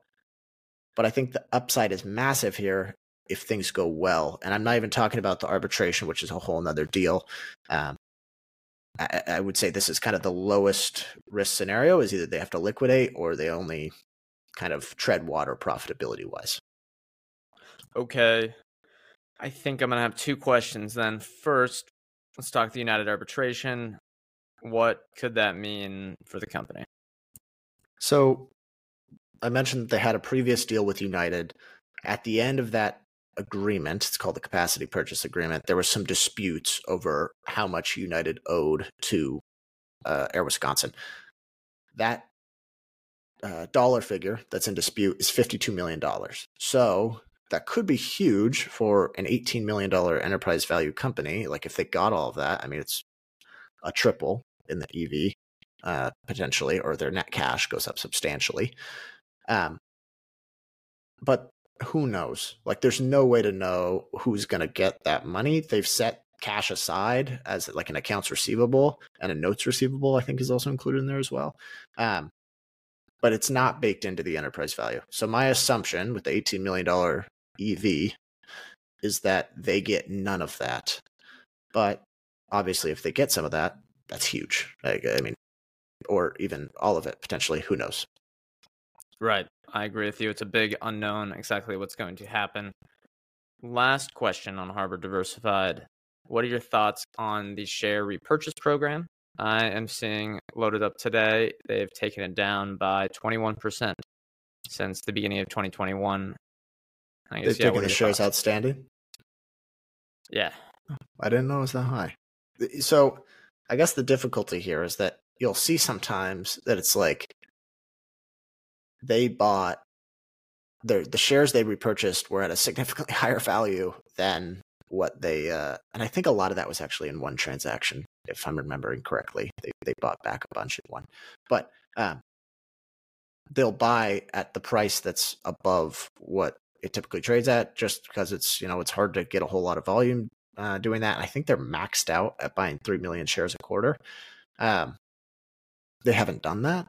But I think the upside is massive here if things go well. And I'm not even talking about the arbitration, which is a whole nother deal. Um, I, I, would say this is kind of the lowest risk scenario is either they have to liquidate or they only kind of tread water profitability wise. Okay. I think I'm going to have two questions then. First, let's talk the United arbitration what could that mean for the company? So I mentioned that they had a previous deal with United. At the end of that agreement, it's called the capacity purchase agreement, there was some disputes over how much United owed to uh, Air Wisconsin. That uh, dollar figure that's in dispute is $52 million. So that could be huge for an $18 million enterprise value company. Like if they got all of that, I mean, it's a triple in the EV uh, potentially, or their net cash goes up substantially. Um, but who knows? Like, there's no way to know who's going to get that money. They've set cash aside as like an accounts receivable and a notes receivable. I think is also included in there as well. Um, but it's not baked into the enterprise value. So my assumption with the $18 million EV is that they get none of that. But obviously, if they get some of that, that's huge. Like, I mean, or even all of it potentially. Who knows? Right. I agree with you. It's a big unknown exactly what's going to happen. Last question on Harbor Diversified. What are your thoughts on the share repurchase program? I am seeing loaded up today. They've taken it down by 21% since the beginning of 2021. I guess, They've yeah, taken the shares thoughts? outstanding? Yeah. Oh, I didn't know it was that high. So I guess the difficulty here is that you'll see sometimes that it's like they bought the the shares they repurchased were at a significantly higher value than what they uh, and I think a lot of that was actually in one transaction if I'm remembering correctly they they bought back a bunch in one but um, they'll buy at the price that's above what it typically trades at just because it's you know it's hard to get a whole lot of volume uh, doing that. I think they're maxed out at buying 3 million shares a quarter. Um, they haven't done that.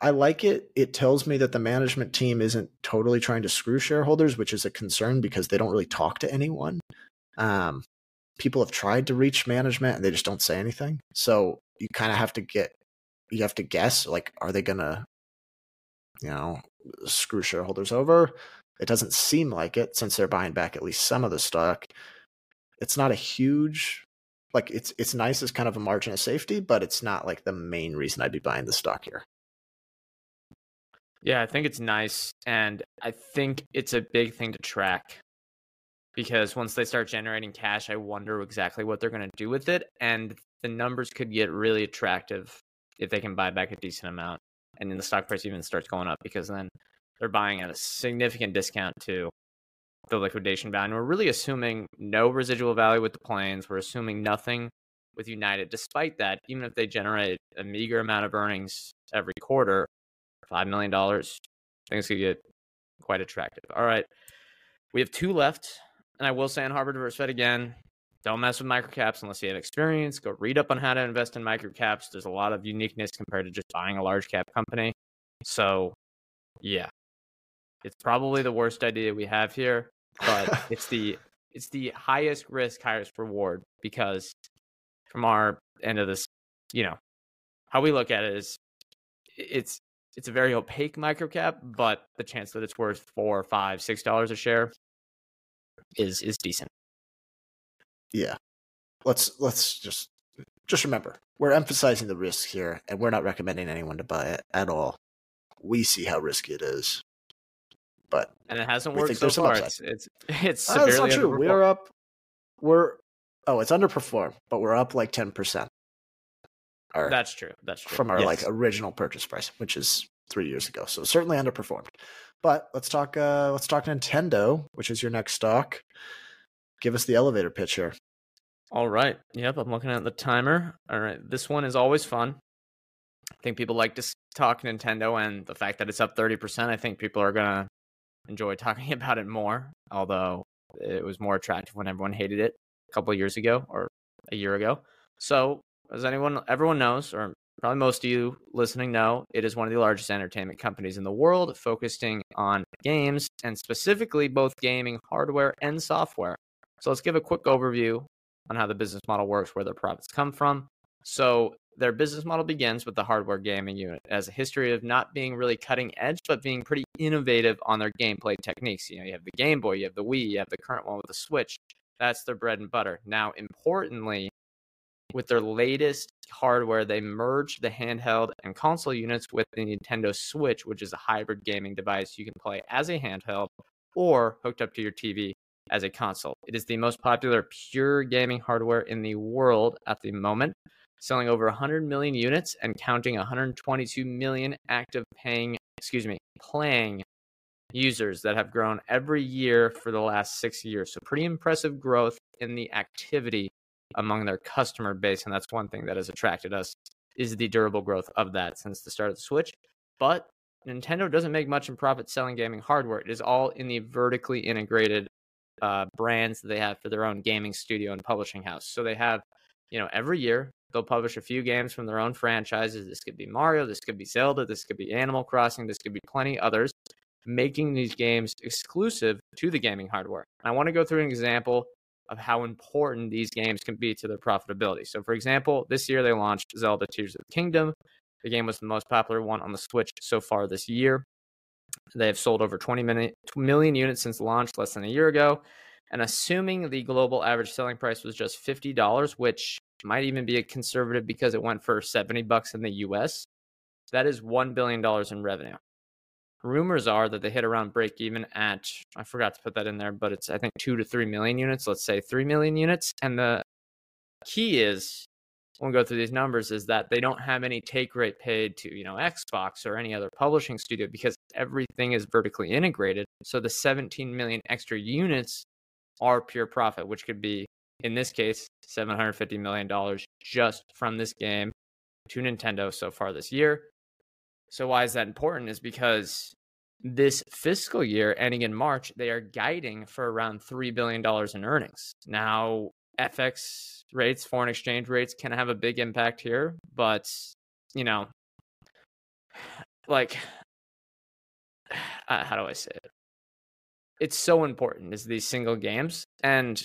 I like it. It tells me that the management team isn't totally trying to screw shareholders, which is a concern because they don't really talk to anyone. Um, people have tried to reach management and they just don't say anything. So you kind of have to get, you have to guess like, are they going to, you know, screw shareholders over? It doesn't seem like it since they're buying back at least some of the stock it's not a huge like it's it's nice as kind of a margin of safety, but it's not like the main reason I'd be buying the stock here. Yeah, I think it's nice and I think it's a big thing to track because once they start generating cash, I wonder exactly what they're going to do with it and the numbers could get really attractive if they can buy back a decent amount and then the stock price even starts going up because then they're buying at a significant discount to the liquidation value. And we're really assuming no residual value with the planes. We're assuming nothing with United. Despite that, even if they generate a meager amount of earnings every quarter, $5 million, things could get quite attractive. All right. We have two left. And I will say on Harbor Diversified again, don't mess with microcaps unless you have experience. Go read up on how to invest in microcaps. There's a lot of uniqueness compared to just buying a large cap company. So, yeah, it's probably the worst idea we have here but it's the it's the highest risk, highest reward because from our end of this, you know, how we look at it is it's it's a very opaque microcap, but the chance that it's worth four, five, six dollars a share is is decent. Yeah. let's let's just just remember we're emphasizing the risk here, and we're not recommending anyone to buy it at all. We see how risky it is, but and it hasn't worked so far. It's it's it's severely uh, that's not true. We're up. We're oh, it's underperformed, but we're up like ten percent. That's true. That's true. From our yes. like original purchase price, which is three years ago, so certainly underperformed. But let's talk. Uh, let's talk Nintendo, which is your next stock. Give us the elevator pitch here. All right. Yep, I'm looking at the timer. All right. This one is always fun. I think people like to talk Nintendo and the fact that it's up 30%. I think people are going to enjoy talking about it more, although it was more attractive when everyone hated it a couple years ago or a year ago. So, as anyone everyone knows or probably most of you listening know, it is one of the largest entertainment companies in the world, focusing on games and specifically both gaming hardware and software. So let's give a quick overview on how the business model works, where their profits come from. So their business model begins with the hardware gaming unit as a history of not being really cutting edge, but being pretty innovative on their gameplay techniques. You know, you have the Game Boy, you have the Wii, you have the current one with the Switch. That's their bread and butter. Now, importantly, with their latest hardware, they merged the handheld and console units with the Nintendo Switch, which is a hybrid gaming device you can play as a handheld or hooked up to your TV as a console. It is the most popular pure gaming hardware in the world at the moment, selling over 100 million units and counting 122 million active paying, excuse me, playing users that have grown every year for the last 6 years. So pretty impressive growth in the activity among their customer base and that's one thing that has attracted us is the durable growth of that since the start of the Switch. But Nintendo doesn't make much in profit selling gaming hardware. It is all in the vertically integrated uh, brands that they have for their own gaming studio and publishing house. So they have, you know, every year they'll publish a few games from their own franchises. This could be Mario, this could be Zelda, this could be Animal Crossing, this could be plenty others, making these games exclusive to the gaming hardware. I want to go through an example of how important these games can be to their profitability. So, for example, this year they launched Zelda Tears of the Kingdom. The game was the most popular one on the Switch so far this year. They have sold over 20 million units since launch less than a year ago. And assuming the global average selling price was just $50, which might even be a conservative because it went for 70 bucks in the US, that is $1 billion in revenue. Rumors are that they hit around break even at, I forgot to put that in there, but it's, I think, two to 3 million units. Let's say 3 million units. And the key is when we go through these numbers is that they don't have any take rate paid to you know xbox or any other publishing studio because everything is vertically integrated so the 17 million extra units are pure profit which could be in this case 750 million dollars just from this game to nintendo so far this year so why is that important is because this fiscal year ending in march they are guiding for around $3 billion in earnings now FX rates, foreign exchange rates can have a big impact here, but you know, like uh, how do I say it? It's so important is these single games and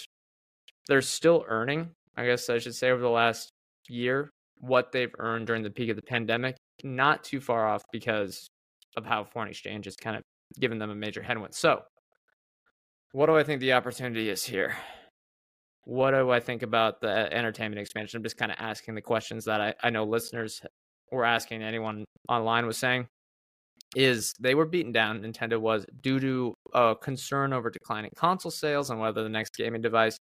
they're still earning, I guess I should say over the last year what they've earned during the peak of the pandemic, not too far off because of how foreign exchange has kind of given them a major headwind. So, what do I think the opportunity is here? what do I think about the entertainment expansion? I'm just kind of asking the questions that I, I know listeners were asking, anyone online was saying. Is they were beaten down, Nintendo was, due to a concern over declining console sales and whether the next gaming device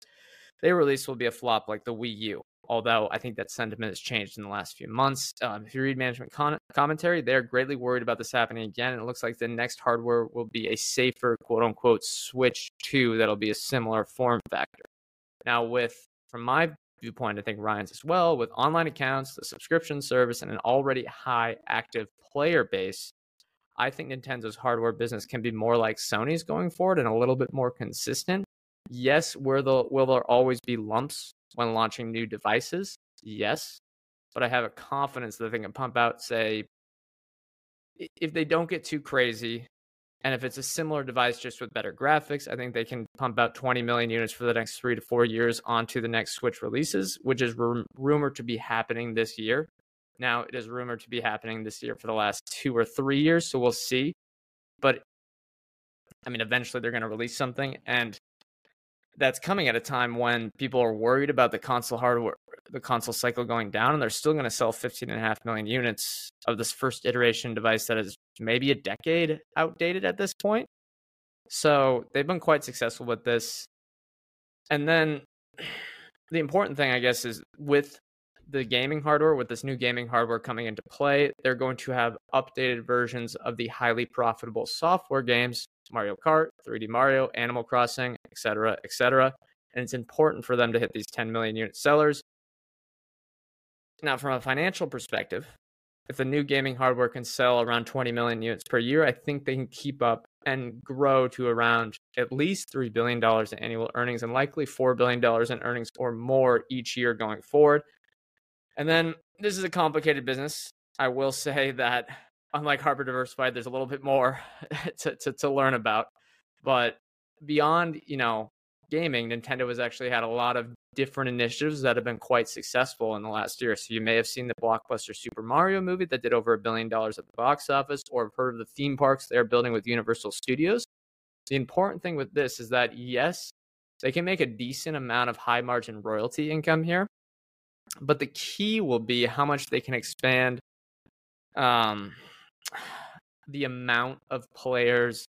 they release will be a flop like the Wii U. Although I think that sentiment has changed in the last few months. Um, if you read management con- commentary, they're greatly worried about this happening again. And it looks like the next hardware will be a safer, quote unquote, Switch 2 that'll be a similar form factor. Now, with from my viewpoint, I think Ryan's as well, with online accounts, the subscription service, and an already high active player base, I think Nintendo's hardware business can be more like Sony's going forward and a little bit more consistent. Yes, will there, will there always be lumps when launching new devices? Yes. But I have a confidence that they can pump out, say, if they don't get too crazy, and if it's a similar device just with better graphics, I think they can pump out 20 million units for the next three to four years onto the next Switch releases, which is rum- rumored to be happening this year. Now, it is rumored to be happening this year for the last two or three years, so we'll see. But I mean, eventually they're going to release something. And that's coming at a time when people are worried about the console hardware the console cycle going down and they're still going to sell 15 and a half million units of this first iteration device that is maybe a decade outdated at this point. So they've been quite successful with this. And then the important thing i guess is with the gaming hardware with this new gaming hardware coming into play they're going to have updated versions of the highly profitable software games Mario Kart, 3D Mario, Animal Crossing, etc., etc. And it's important for them to hit these 10 million unit sellers. Now, from a financial perspective, if the new gaming hardware can sell around 20 million units per year, I think they can keep up and grow to around at least $3 billion in annual earnings and likely $4 billion in earnings or more each year going forward. And then this is a complicated business. I will say that unlike Harbor Diversified, there's a little bit more to, to, to learn about. But beyond, you know, gaming, Nintendo has actually had a lot of different initiatives that have been quite successful in the last year. So you may have seen the blockbuster Super Mario movie that did over a billion dollars at the box office, or have heard of the theme parks they're building with Universal Studios. The important thing with this is that yes, they can make a decent amount of high margin royalty income here, but the key will be how much they can expand um, the amount of players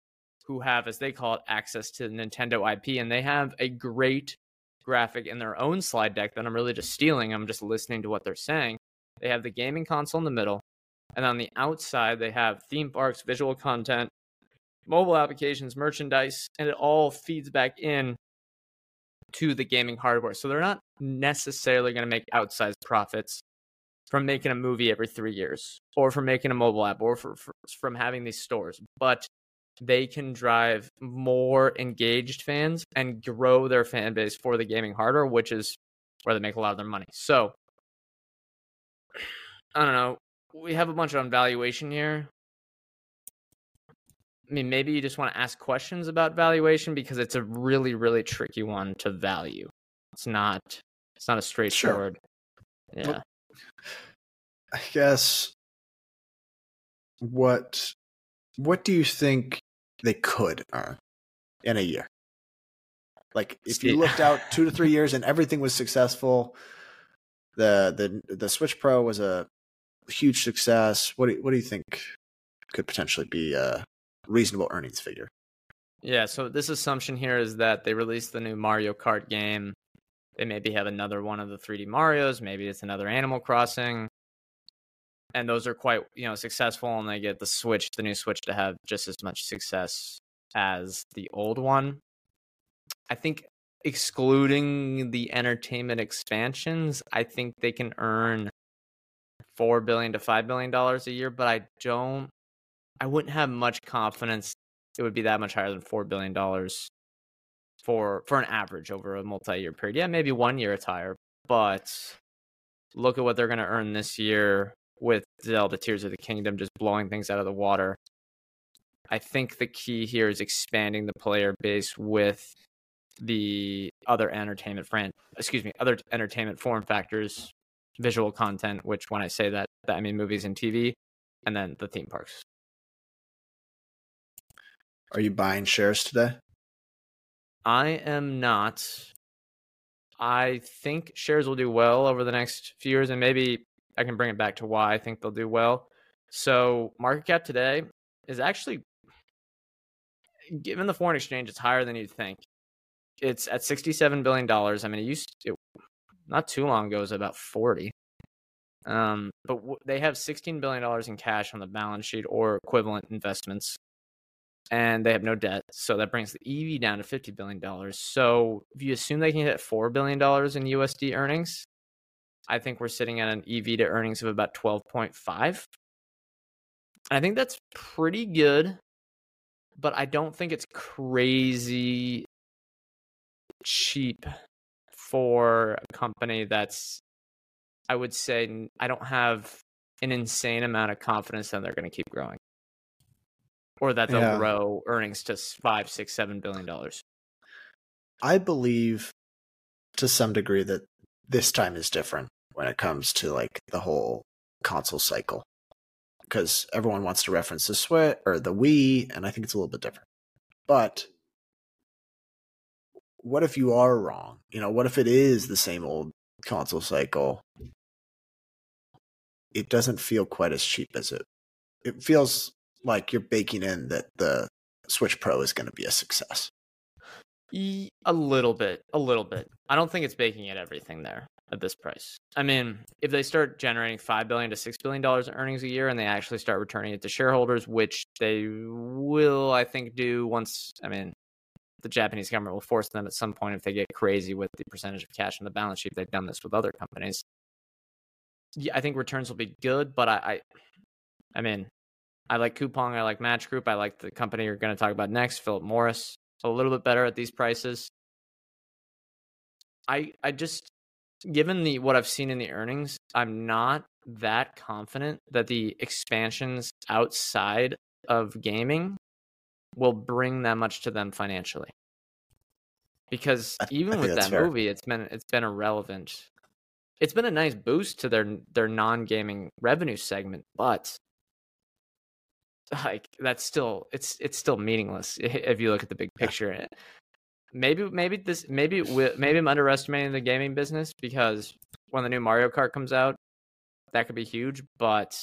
who have, as they call it, access to Nintendo IP, and they have a great graphic in their own slide deck that I'm really just stealing. I'm just listening to what they're saying. They have the gaming console in the middle, and on the outside they have theme parks, visual content, mobile applications, merchandise, and it all feeds back in to the gaming hardware. So they're not necessarily going to make outsized profits from making a movie every three years or from making a mobile app or for, for, from having these stores but they can drive more engaged fans and grow their fan base for the gaming hardware which is where they make a lot of their money so i don't know we have a bunch of valuation here I mean, maybe you just want to ask questions about valuation because it's a really, really tricky one to value. It's not. It's not a straightforward. Sure. Yeah. I guess what what do you think they could earn in a year? Like if you looked out two to three years and everything was successful, the the the Switch Pro was a huge success. What do what do you think could potentially be a reasonable earnings figure? Yeah, so this assumption here is that they released the new Mario Kart game. They maybe have another one of the 3D Marios, maybe it's another Animal Crossing. And those are quite you know successful and they get the switch the new switch to have just as much success as the old one. I think excluding the entertainment expansions i think they can earn 4 billion to 5 billion dollars a year but i don't i wouldn't have much confidence it would be that much higher than 4 billion dollars for for an average over a multi-year period yeah maybe one year it's higher but look at what they're going to earn this year with Zelda Tears of the Kingdom just blowing things out of the water. I think the key here is expanding the player base with the other entertainment fran excuse me, other entertainment form factors, visual content, which when I say that, that I mean movies and TV, and then the theme parks. Are you buying shares today? I am not. I think shares will do well over the next few years, and maybe I can bring it back to why I think they'll do well. So market cap today is actually, given the foreign exchange, it's higher than you'd think. It's at sixty-seven billion dollars. I mean, it used to, not too long ago, it was about forty. Um, but w- they have sixteen billion dollars in cash on the balance sheet or equivalent investments, and they have no debt. So that brings the EV down to fifty billion dollars. So if you assume they can hit four billion dollars in USD earnings, I think we're sitting at an EV to earnings of about 12.5. I think that's pretty good, but I don't think it's crazy cheap for a company that's, I would say, I don't have an insane amount of confidence that they're going to keep growing or that they'll yeah. grow earnings to five, six, seven billion dollars. I believe to some degree that this time is different when it comes to like the whole console cycle because everyone wants to reference the Switch or the Wii, and I think it's a little bit different. But what if you are wrong? You know, what if it is the same old console cycle? It doesn't feel quite as cheap as it. It feels like you're baking in that the Switch Pro is going to be a success. A little bit, a little bit. I don't think it's baking in everything there at this price. I mean, if they start generating five billion to six billion dollars in earnings a year, and they actually start returning it to shareholders, which they will, I think, do once. I mean, the Japanese government will force them at some point if they get crazy with the percentage of cash on the balance sheet. They've done this with other companies. Yeah, I think returns will be good, but I, I, I mean, I like Coupang. I like Match Group, I like the company you're going to talk about next, Philip Morris. So a little bit better at these prices. I I just given the what I've seen in the earnings, I'm not that confident that the expansions outside of gaming will bring that much to them financially. Because even with that fair. movie, it's been it's been irrelevant. It's been a nice boost to their their non-gaming revenue segment, but like that's still it's it's still meaningless if you look at the big picture. Maybe maybe this maybe maybe I'm underestimating the gaming business because when the new Mario Kart comes out, that could be huge. But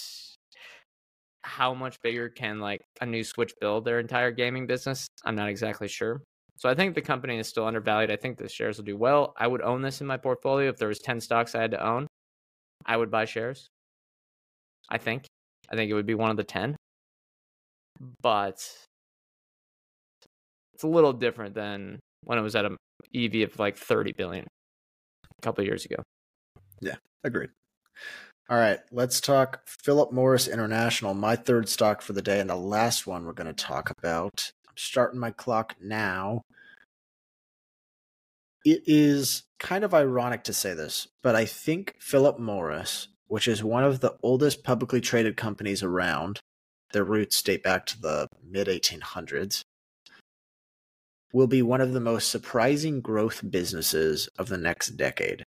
how much bigger can like a new Switch build their entire gaming business? I'm not exactly sure. So I think the company is still undervalued. I think the shares will do well. I would own this in my portfolio if there was 10 stocks I had to own. I would buy shares. I think. I think it would be one of the 10 but it's a little different than when it was at a EV of like 30 billion a couple years ago. Yeah, agreed. All right, let's talk Philip Morris International, my third stock for the day, and the last one we're going to talk about. I'm starting my clock now. It is kind of ironic to say this, but I think Philip Morris, which is one of the oldest publicly traded companies around, their roots date back to the mid 1800s, will be one of the most surprising growth businesses of the next decade.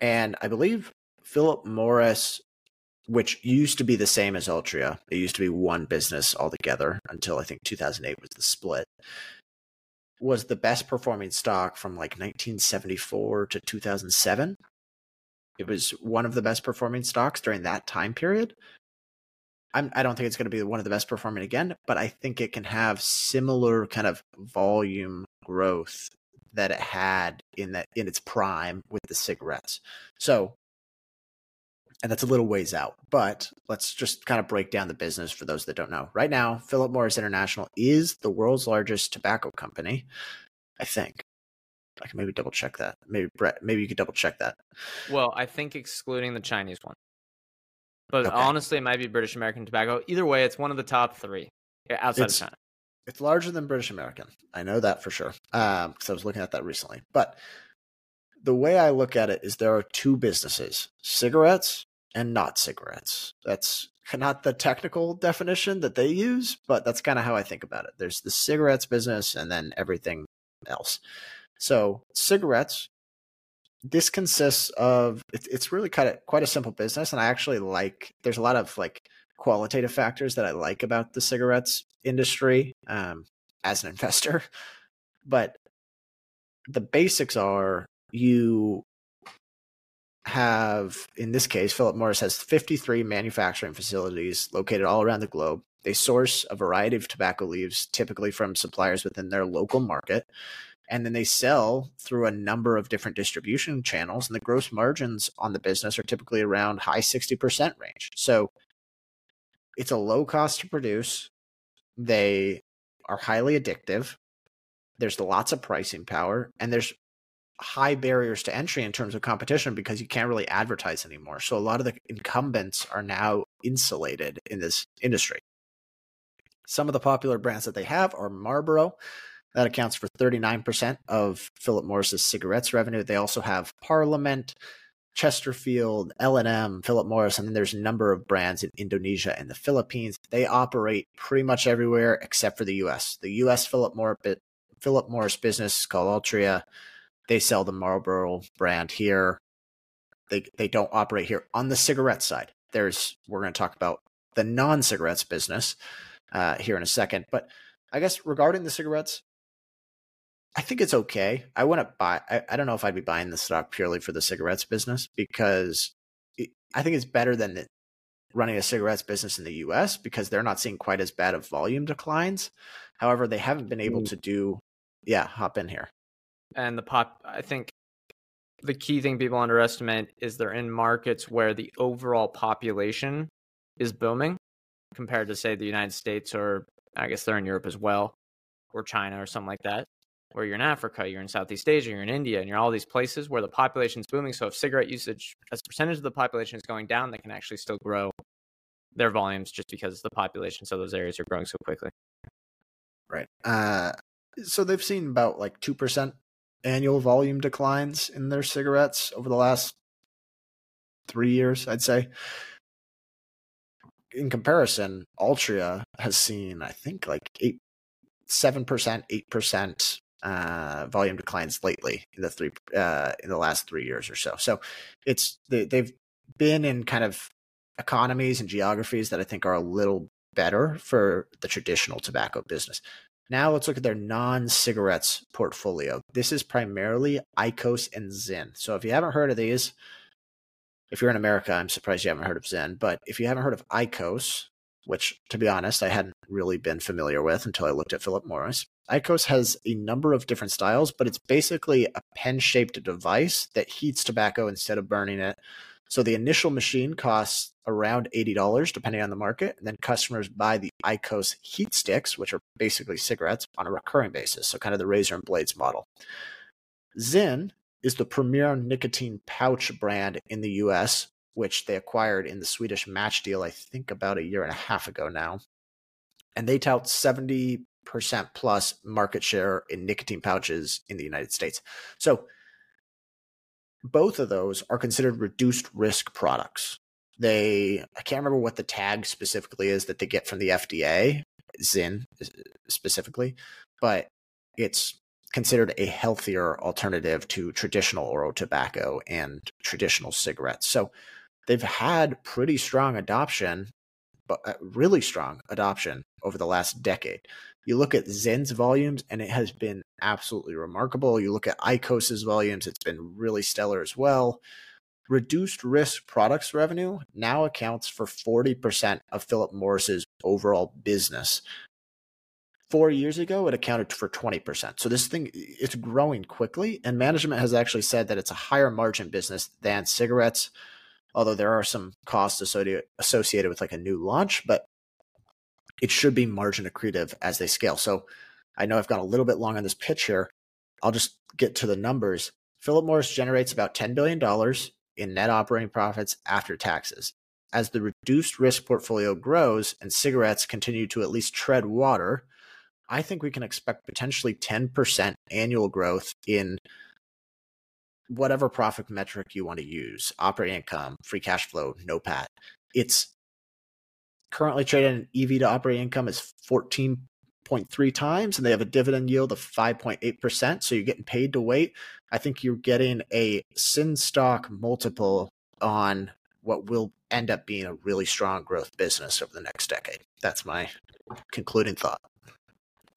And I believe Philip Morris, which used to be the same as Altria, it used to be one business altogether until I think 2008 was the split, was the best performing stock from like 1974 to 2007. It was one of the best performing stocks during that time period. I'm, I don't think it's going to be one of the best performing again, but I think it can have similar kind of volume growth that it had in that in its prime with the cigarettes. So, and that's a little ways out, but let's just kind of break down the business for those that don't know. Right now, Philip Morris International is the world's largest tobacco company. I think. I can maybe double check that. Maybe Brett, maybe you could double check that. Well, I think excluding the Chinese one. But okay. honestly, it might be British American tobacco. Either way, it's one of the top three outside it's, of China. It's larger than British American. I know that for sure because um, I was looking at that recently. But the way I look at it is there are two businesses cigarettes and not cigarettes. That's not the technical definition that they use, but that's kind of how I think about it. There's the cigarettes business and then everything else. So, cigarettes this consists of it's, really kind of quite a simple business and i actually like there's a lot of like qualitative factors that i like about the cigarettes industry um, as an investor but the basics are you have in this case philip morris has 53 manufacturing facilities located all around the globe. They source a variety of tobacco leaves typically from suppliers within their local market and then they sell through a number of different distribution channels and the gross margins on the business are typically around high 60% range. So it's a low cost to produce. They are highly addictive. There's lots of pricing power and there's high barriers to entry in terms of competition because you can't really advertise anymore. So a lot of the incumbents are now insulated in this industry. Some of the popular brands that they have are marlboro that accounts for 39% of Philip Morris's cigarettes revenue. They also have Parliament, Chesterfield, L&M, Philip Morris, and then there's a number of brands in Indonesia and the Philippines. They operate pretty much everywhere except for the US. The US Philip Morris, Philip Morris business called Altria, they sell the Marlboro brand here. They they don't operate here on the cigarette side. There's we're going to talk about the non-cigarettes business uh, here in a second, but I guess regarding the cigarettes, I think it's okay. I wouldn't buy. I, I don't know if I'd be buying the stock purely for the cigarettes business because it, I think it's better than the, running a cigarettes business in the U.S. because they're not seeing quite as bad of volume declines. However, they haven't been able mm. to do. Yeah, hop in here. And the pop, I think the key thing people underestimate is they're in markets where the overall population is booming compared to say the United States or I guess they're in Europe as well or China or something like that. Where you're in Africa, you're in Southeast Asia, you're in India, and you're all these places where the population is booming. So if cigarette usage as a percentage of the population is going down, they can actually still grow their volumes just because the populations of those areas are growing so quickly. Right. Uh, so they've seen about like two percent annual volume declines in their cigarettes over the last three years, I'd say. In comparison, Altria has seen, I think, like eight, seven percent, eight percent uh, volume declines lately in the three uh, in the last three years or so. So it's they, they've been in kind of economies and geographies that I think are a little better for the traditional tobacco business. Now let's look at their non-cigarettes portfolio. This is primarily IQOS and Zyn. So if you haven't heard of these, if you're in America, I'm surprised you haven't heard of Zyn. But if you haven't heard of IQOS, which to be honest, I hadn't really been familiar with until I looked at Philip Morris. IQOS has a number of different styles, but it's basically a pen-shaped device that heats tobacco instead of burning it. So the initial machine costs around $80 depending on the market. And then customers buy the IQOS heat sticks, which are basically cigarettes on a recurring basis. So kind of the razor and blades model. Zyn is the premier nicotine pouch brand in the US, which they acquired in the Swedish match deal, I think about a year and a half ago now. And they tout 70% plus market share in nicotine pouches in the United States. So both of those are considered reduced risk products. They, I can't remember what the tag specifically is that they get from the FDA, Zyn specifically, but it's considered a healthier alternative to traditional oral tobacco and traditional cigarettes. So they've had pretty strong adoption, but uh, really strong adoption over the last decade. You look at Zyn's volumes, and it has been absolutely remarkable. You look at IQOS's volumes, it's been really stellar as well. Reduced risk products revenue now accounts for 40% of Philip Morris's overall business. Four years ago, it accounted for 20%. So this thing, it's growing quickly, and management has actually said that it's a higher margin business than cigarettes, although there are some costs associated with like a new launch, but it should be margin accretive as they scale. So I know I've gone a little bit long on this pitch here. I'll just get to the numbers. Philip Morris generates about $10 billion in net operating profits after taxes. As the reduced risk portfolio grows and cigarettes continue to at least tread water, I think we can expect potentially 10% annual growth in whatever profit metric you want to use operating income, free cash flow, NOPAT. It's currently traded an EV to operating income is 14.3 times, and they have a dividend yield of 5.8%. So you're getting paid to wait. I think you're getting a sin stock multiple on what will end up being a really strong growth business over the next decade. That's my concluding thought.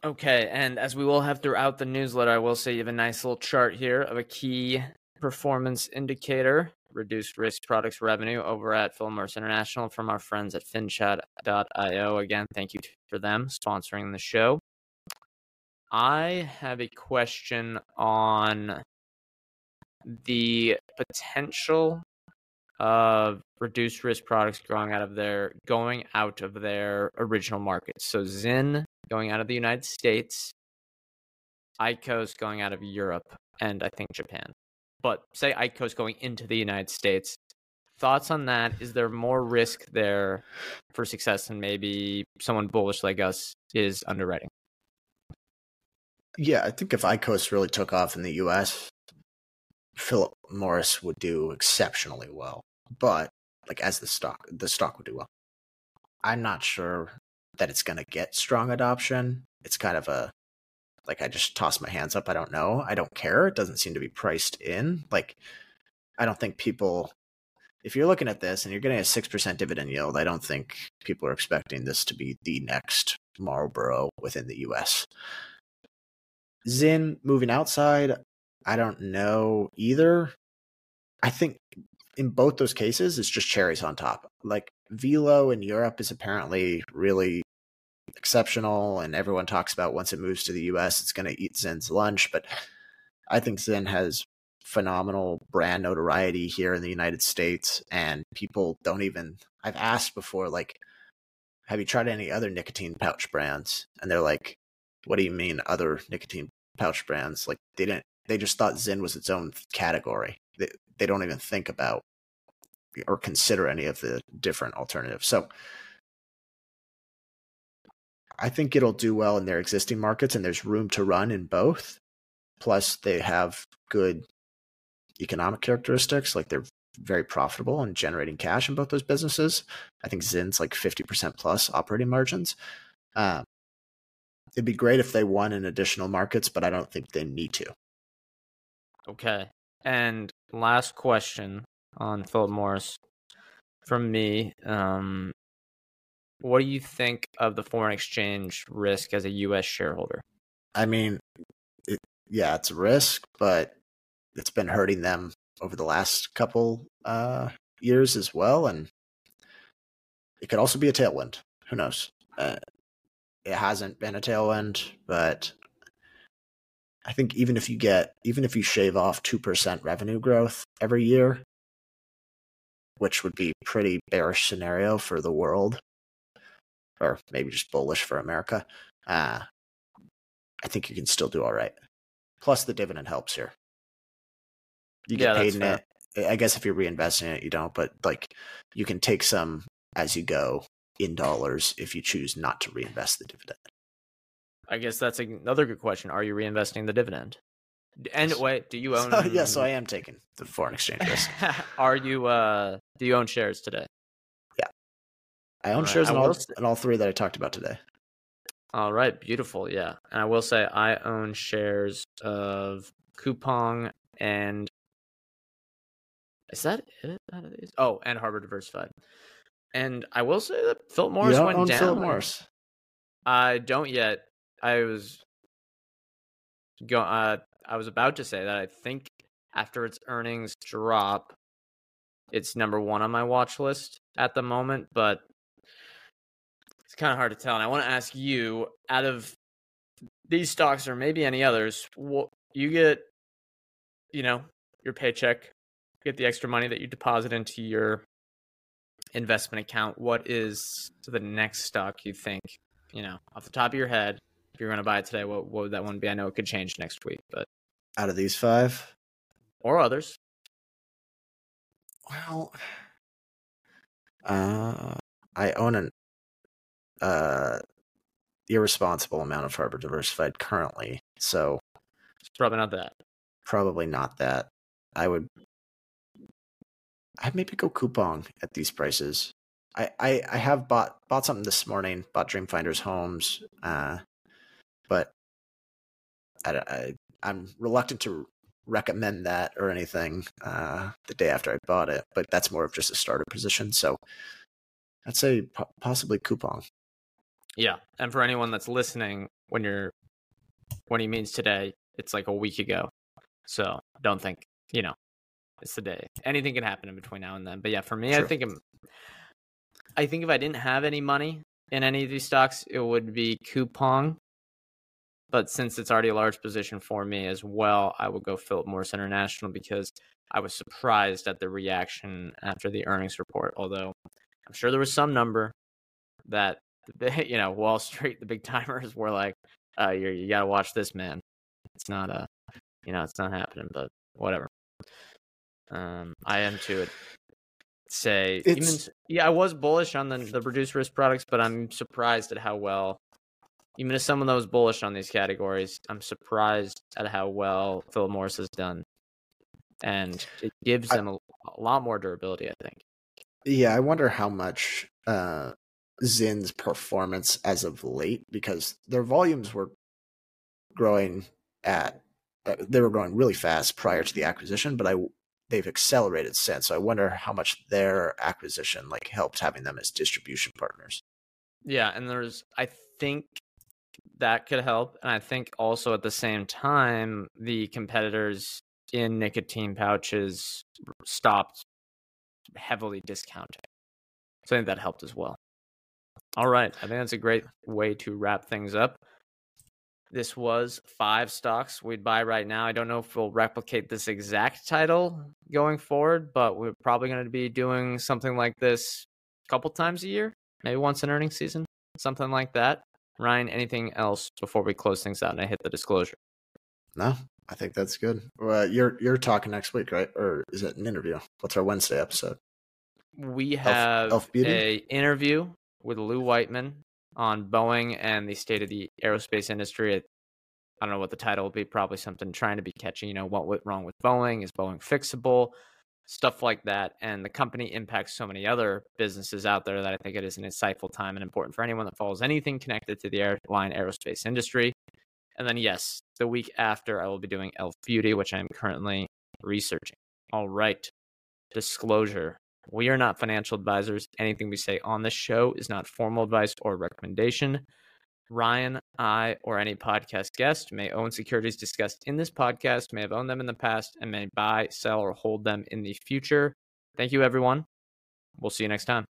Okay, and as we will have throughout the newsletter, I will say you have a nice little chart here of a key performance indicator reduced risk products revenue over at Philip Morris International from our friends at finchat.io. Again, thank you for them sponsoring the show. I have a question on the potential of reduced risk products growing out of their going out of their original markets. So Zyn going out of the United States, IQOS going out of Europe, and I think Japan but say IQOS going into the United States. Thoughts on that? Is there more risk there for success than maybe someone bullish like us is underwriting? Yeah, I think if IQOS really took off in the US, Philip Morris would do exceptionally well. But like as the stock, the stock would do well. I'm not sure that it's going to get strong adoption. It's kind of a like I just toss my hands up. I don't know. I don't care. It doesn't seem to be priced in. Like I don't think people if you're looking at this and you're getting a 6% dividend yield, I don't think people are expecting this to be the next Marlboro within the US. Zyn moving outside, I don't know either. I think in both those cases, it's just cherries on top. Like Velo in Europe is apparently really exceptional, and everyone talks about once it moves to the US, it's going to eat Zyn's lunch. But I think Zyn has phenomenal brand notoriety here in the United States, and people don't even. I've asked before, like, have you tried any other nicotine pouch brands? And they're like, what do you mean other nicotine pouch brands? Like, they didn't, they just thought Zen was its own category. They, they don't even think about or consider any of the different alternatives. So, I think it'll do well in their existing markets, and there's room to run in both. Plus, they have good economic characteristics, like they're very profitable and generating cash in both those businesses. I think Zyn's like 50% plus operating margins. Um, it'd be great if they won in additional markets, but I don't think they need to. Okay. And last question on Philip Morris from me. Um, what do you think of the foreign exchange risk as a U.S. shareholder? I mean, it, yeah, it's a risk, but it's been hurting them over the last couple uh, years as well, and it could also be a tailwind. Who knows? Uh, it hasn't been a tailwind, but I think even if you get even if you shave off two percent revenue growth every year, which would be pretty bearish scenario for the world, or maybe just bullish for America, uh, I think you can still do all right. Plus, the dividend helps here. You get yeah, paid in fair. it. I guess if you're reinvesting it, you don't, but like you can take some as you go in dollars if you choose not to reinvest the dividend. I guess that's another good question. Are you reinvesting the dividend? And wait, do you own? yes, yeah, so I am taking the foreign exchange risk. Are you? uh Do you own shares today? I own all shares right. in all, in all three that I talked about today. All right, beautiful. Yeah, and I will say I own shares of Coupang and is that it? Oh, and Harbor Diversified. And I will say that Philip Morris you went down. Philip Morris. I don't yet. I was go. Uh, I was about to say that I think after its earnings drop, it's number one on my watch list at the moment. But kind of hard to tell. And I want to ask you, out of these stocks or maybe any others, what you get, you know, your paycheck get the extra money that you deposit into your investment account, what is the next stock you think, you know, off the top of your head, if you're going to buy it today, what, what would that one be? I know it could change next week, but out of these five or others, well, uh, I own an uh irresponsible amount of Harbor Diversified currently, so it's probably not that. Probably not that. I would I'd maybe go Coupang at these prices. I, I, I have bought bought something this morning, bought Dream Finders homes, uh, but I, I I'm reluctant to recommend that or anything uh, the day after I bought it. But that's more of just a starter position. So I'd say po- possibly Coupang. Yeah, and for anyone that's listening, when you're when he means today, it's like a week ago. So don't think you know it's the day. Anything can happen in between now and then. But yeah, for me. I think I'm, I think if I didn't have any money in any of these stocks, it would be Coupang. But since it's already a large position for me as well, I would go Philip Morris International because I was surprised at the reaction after the earnings report. Although I'm sure there was some number that you know Wall Street, the big timers, were like, uh, "You you got to watch this, man. It's not a, uh, you know, it's not happening." But whatever. Um, I am to say even yeah, I was bullish on the the reduced risk products, but I'm surprised at how well even as someone that was bullish on these categories, I'm surprised at how well Philip Morris has done. And it gives them a, a, lot more durability, I think. Yeah, I wonder how much uh Zyn's performance as of late because their volumes were growing at uh, they were growing really fast prior to the acquisition, but I they've accelerated since. So I wonder how much their acquisition like helped having them as distribution partners. Yeah, and there's I think that could help. And I think also at the same time, the competitors in nicotine pouches stopped heavily discounting. So I think that helped as well. All right. I think that's a great way to wrap things up. This was five stocks we'd buy right now. I don't know if we'll replicate this exact title going forward, but we're probably going to be doing something like this a couple times a year, maybe once in earnings season, something like that. Ryan, anything else before we close things out and I hit the disclosure? No, I think that's good. Uh, you're you're talking next week, right? Or is it an interview? What's our Wednesday episode? We have Elf, Elf a interview with Lou Whiteman on Boeing and the state of the aerospace industry. I don't know what the title will be. Probably something trying to be catchy. You know, what went wrong with Boeing? Is Boeing fixable? Stuff like that. And the company impacts so many other businesses out there that I think it is an insightful time and important for anyone that follows anything connected to the airline aerospace industry. And then, yes, the week after, I will be doing Elf Beauty, which I am currently researching. All right. Disclosure we are not financial advisors. Anything we say on this show is not formal advice or recommendation. Ryan, I, or any podcast guest may own securities discussed in this podcast, may have owned them in the past, and may buy, sell, or hold them in the future. Thank you, everyone. We'll see you next time.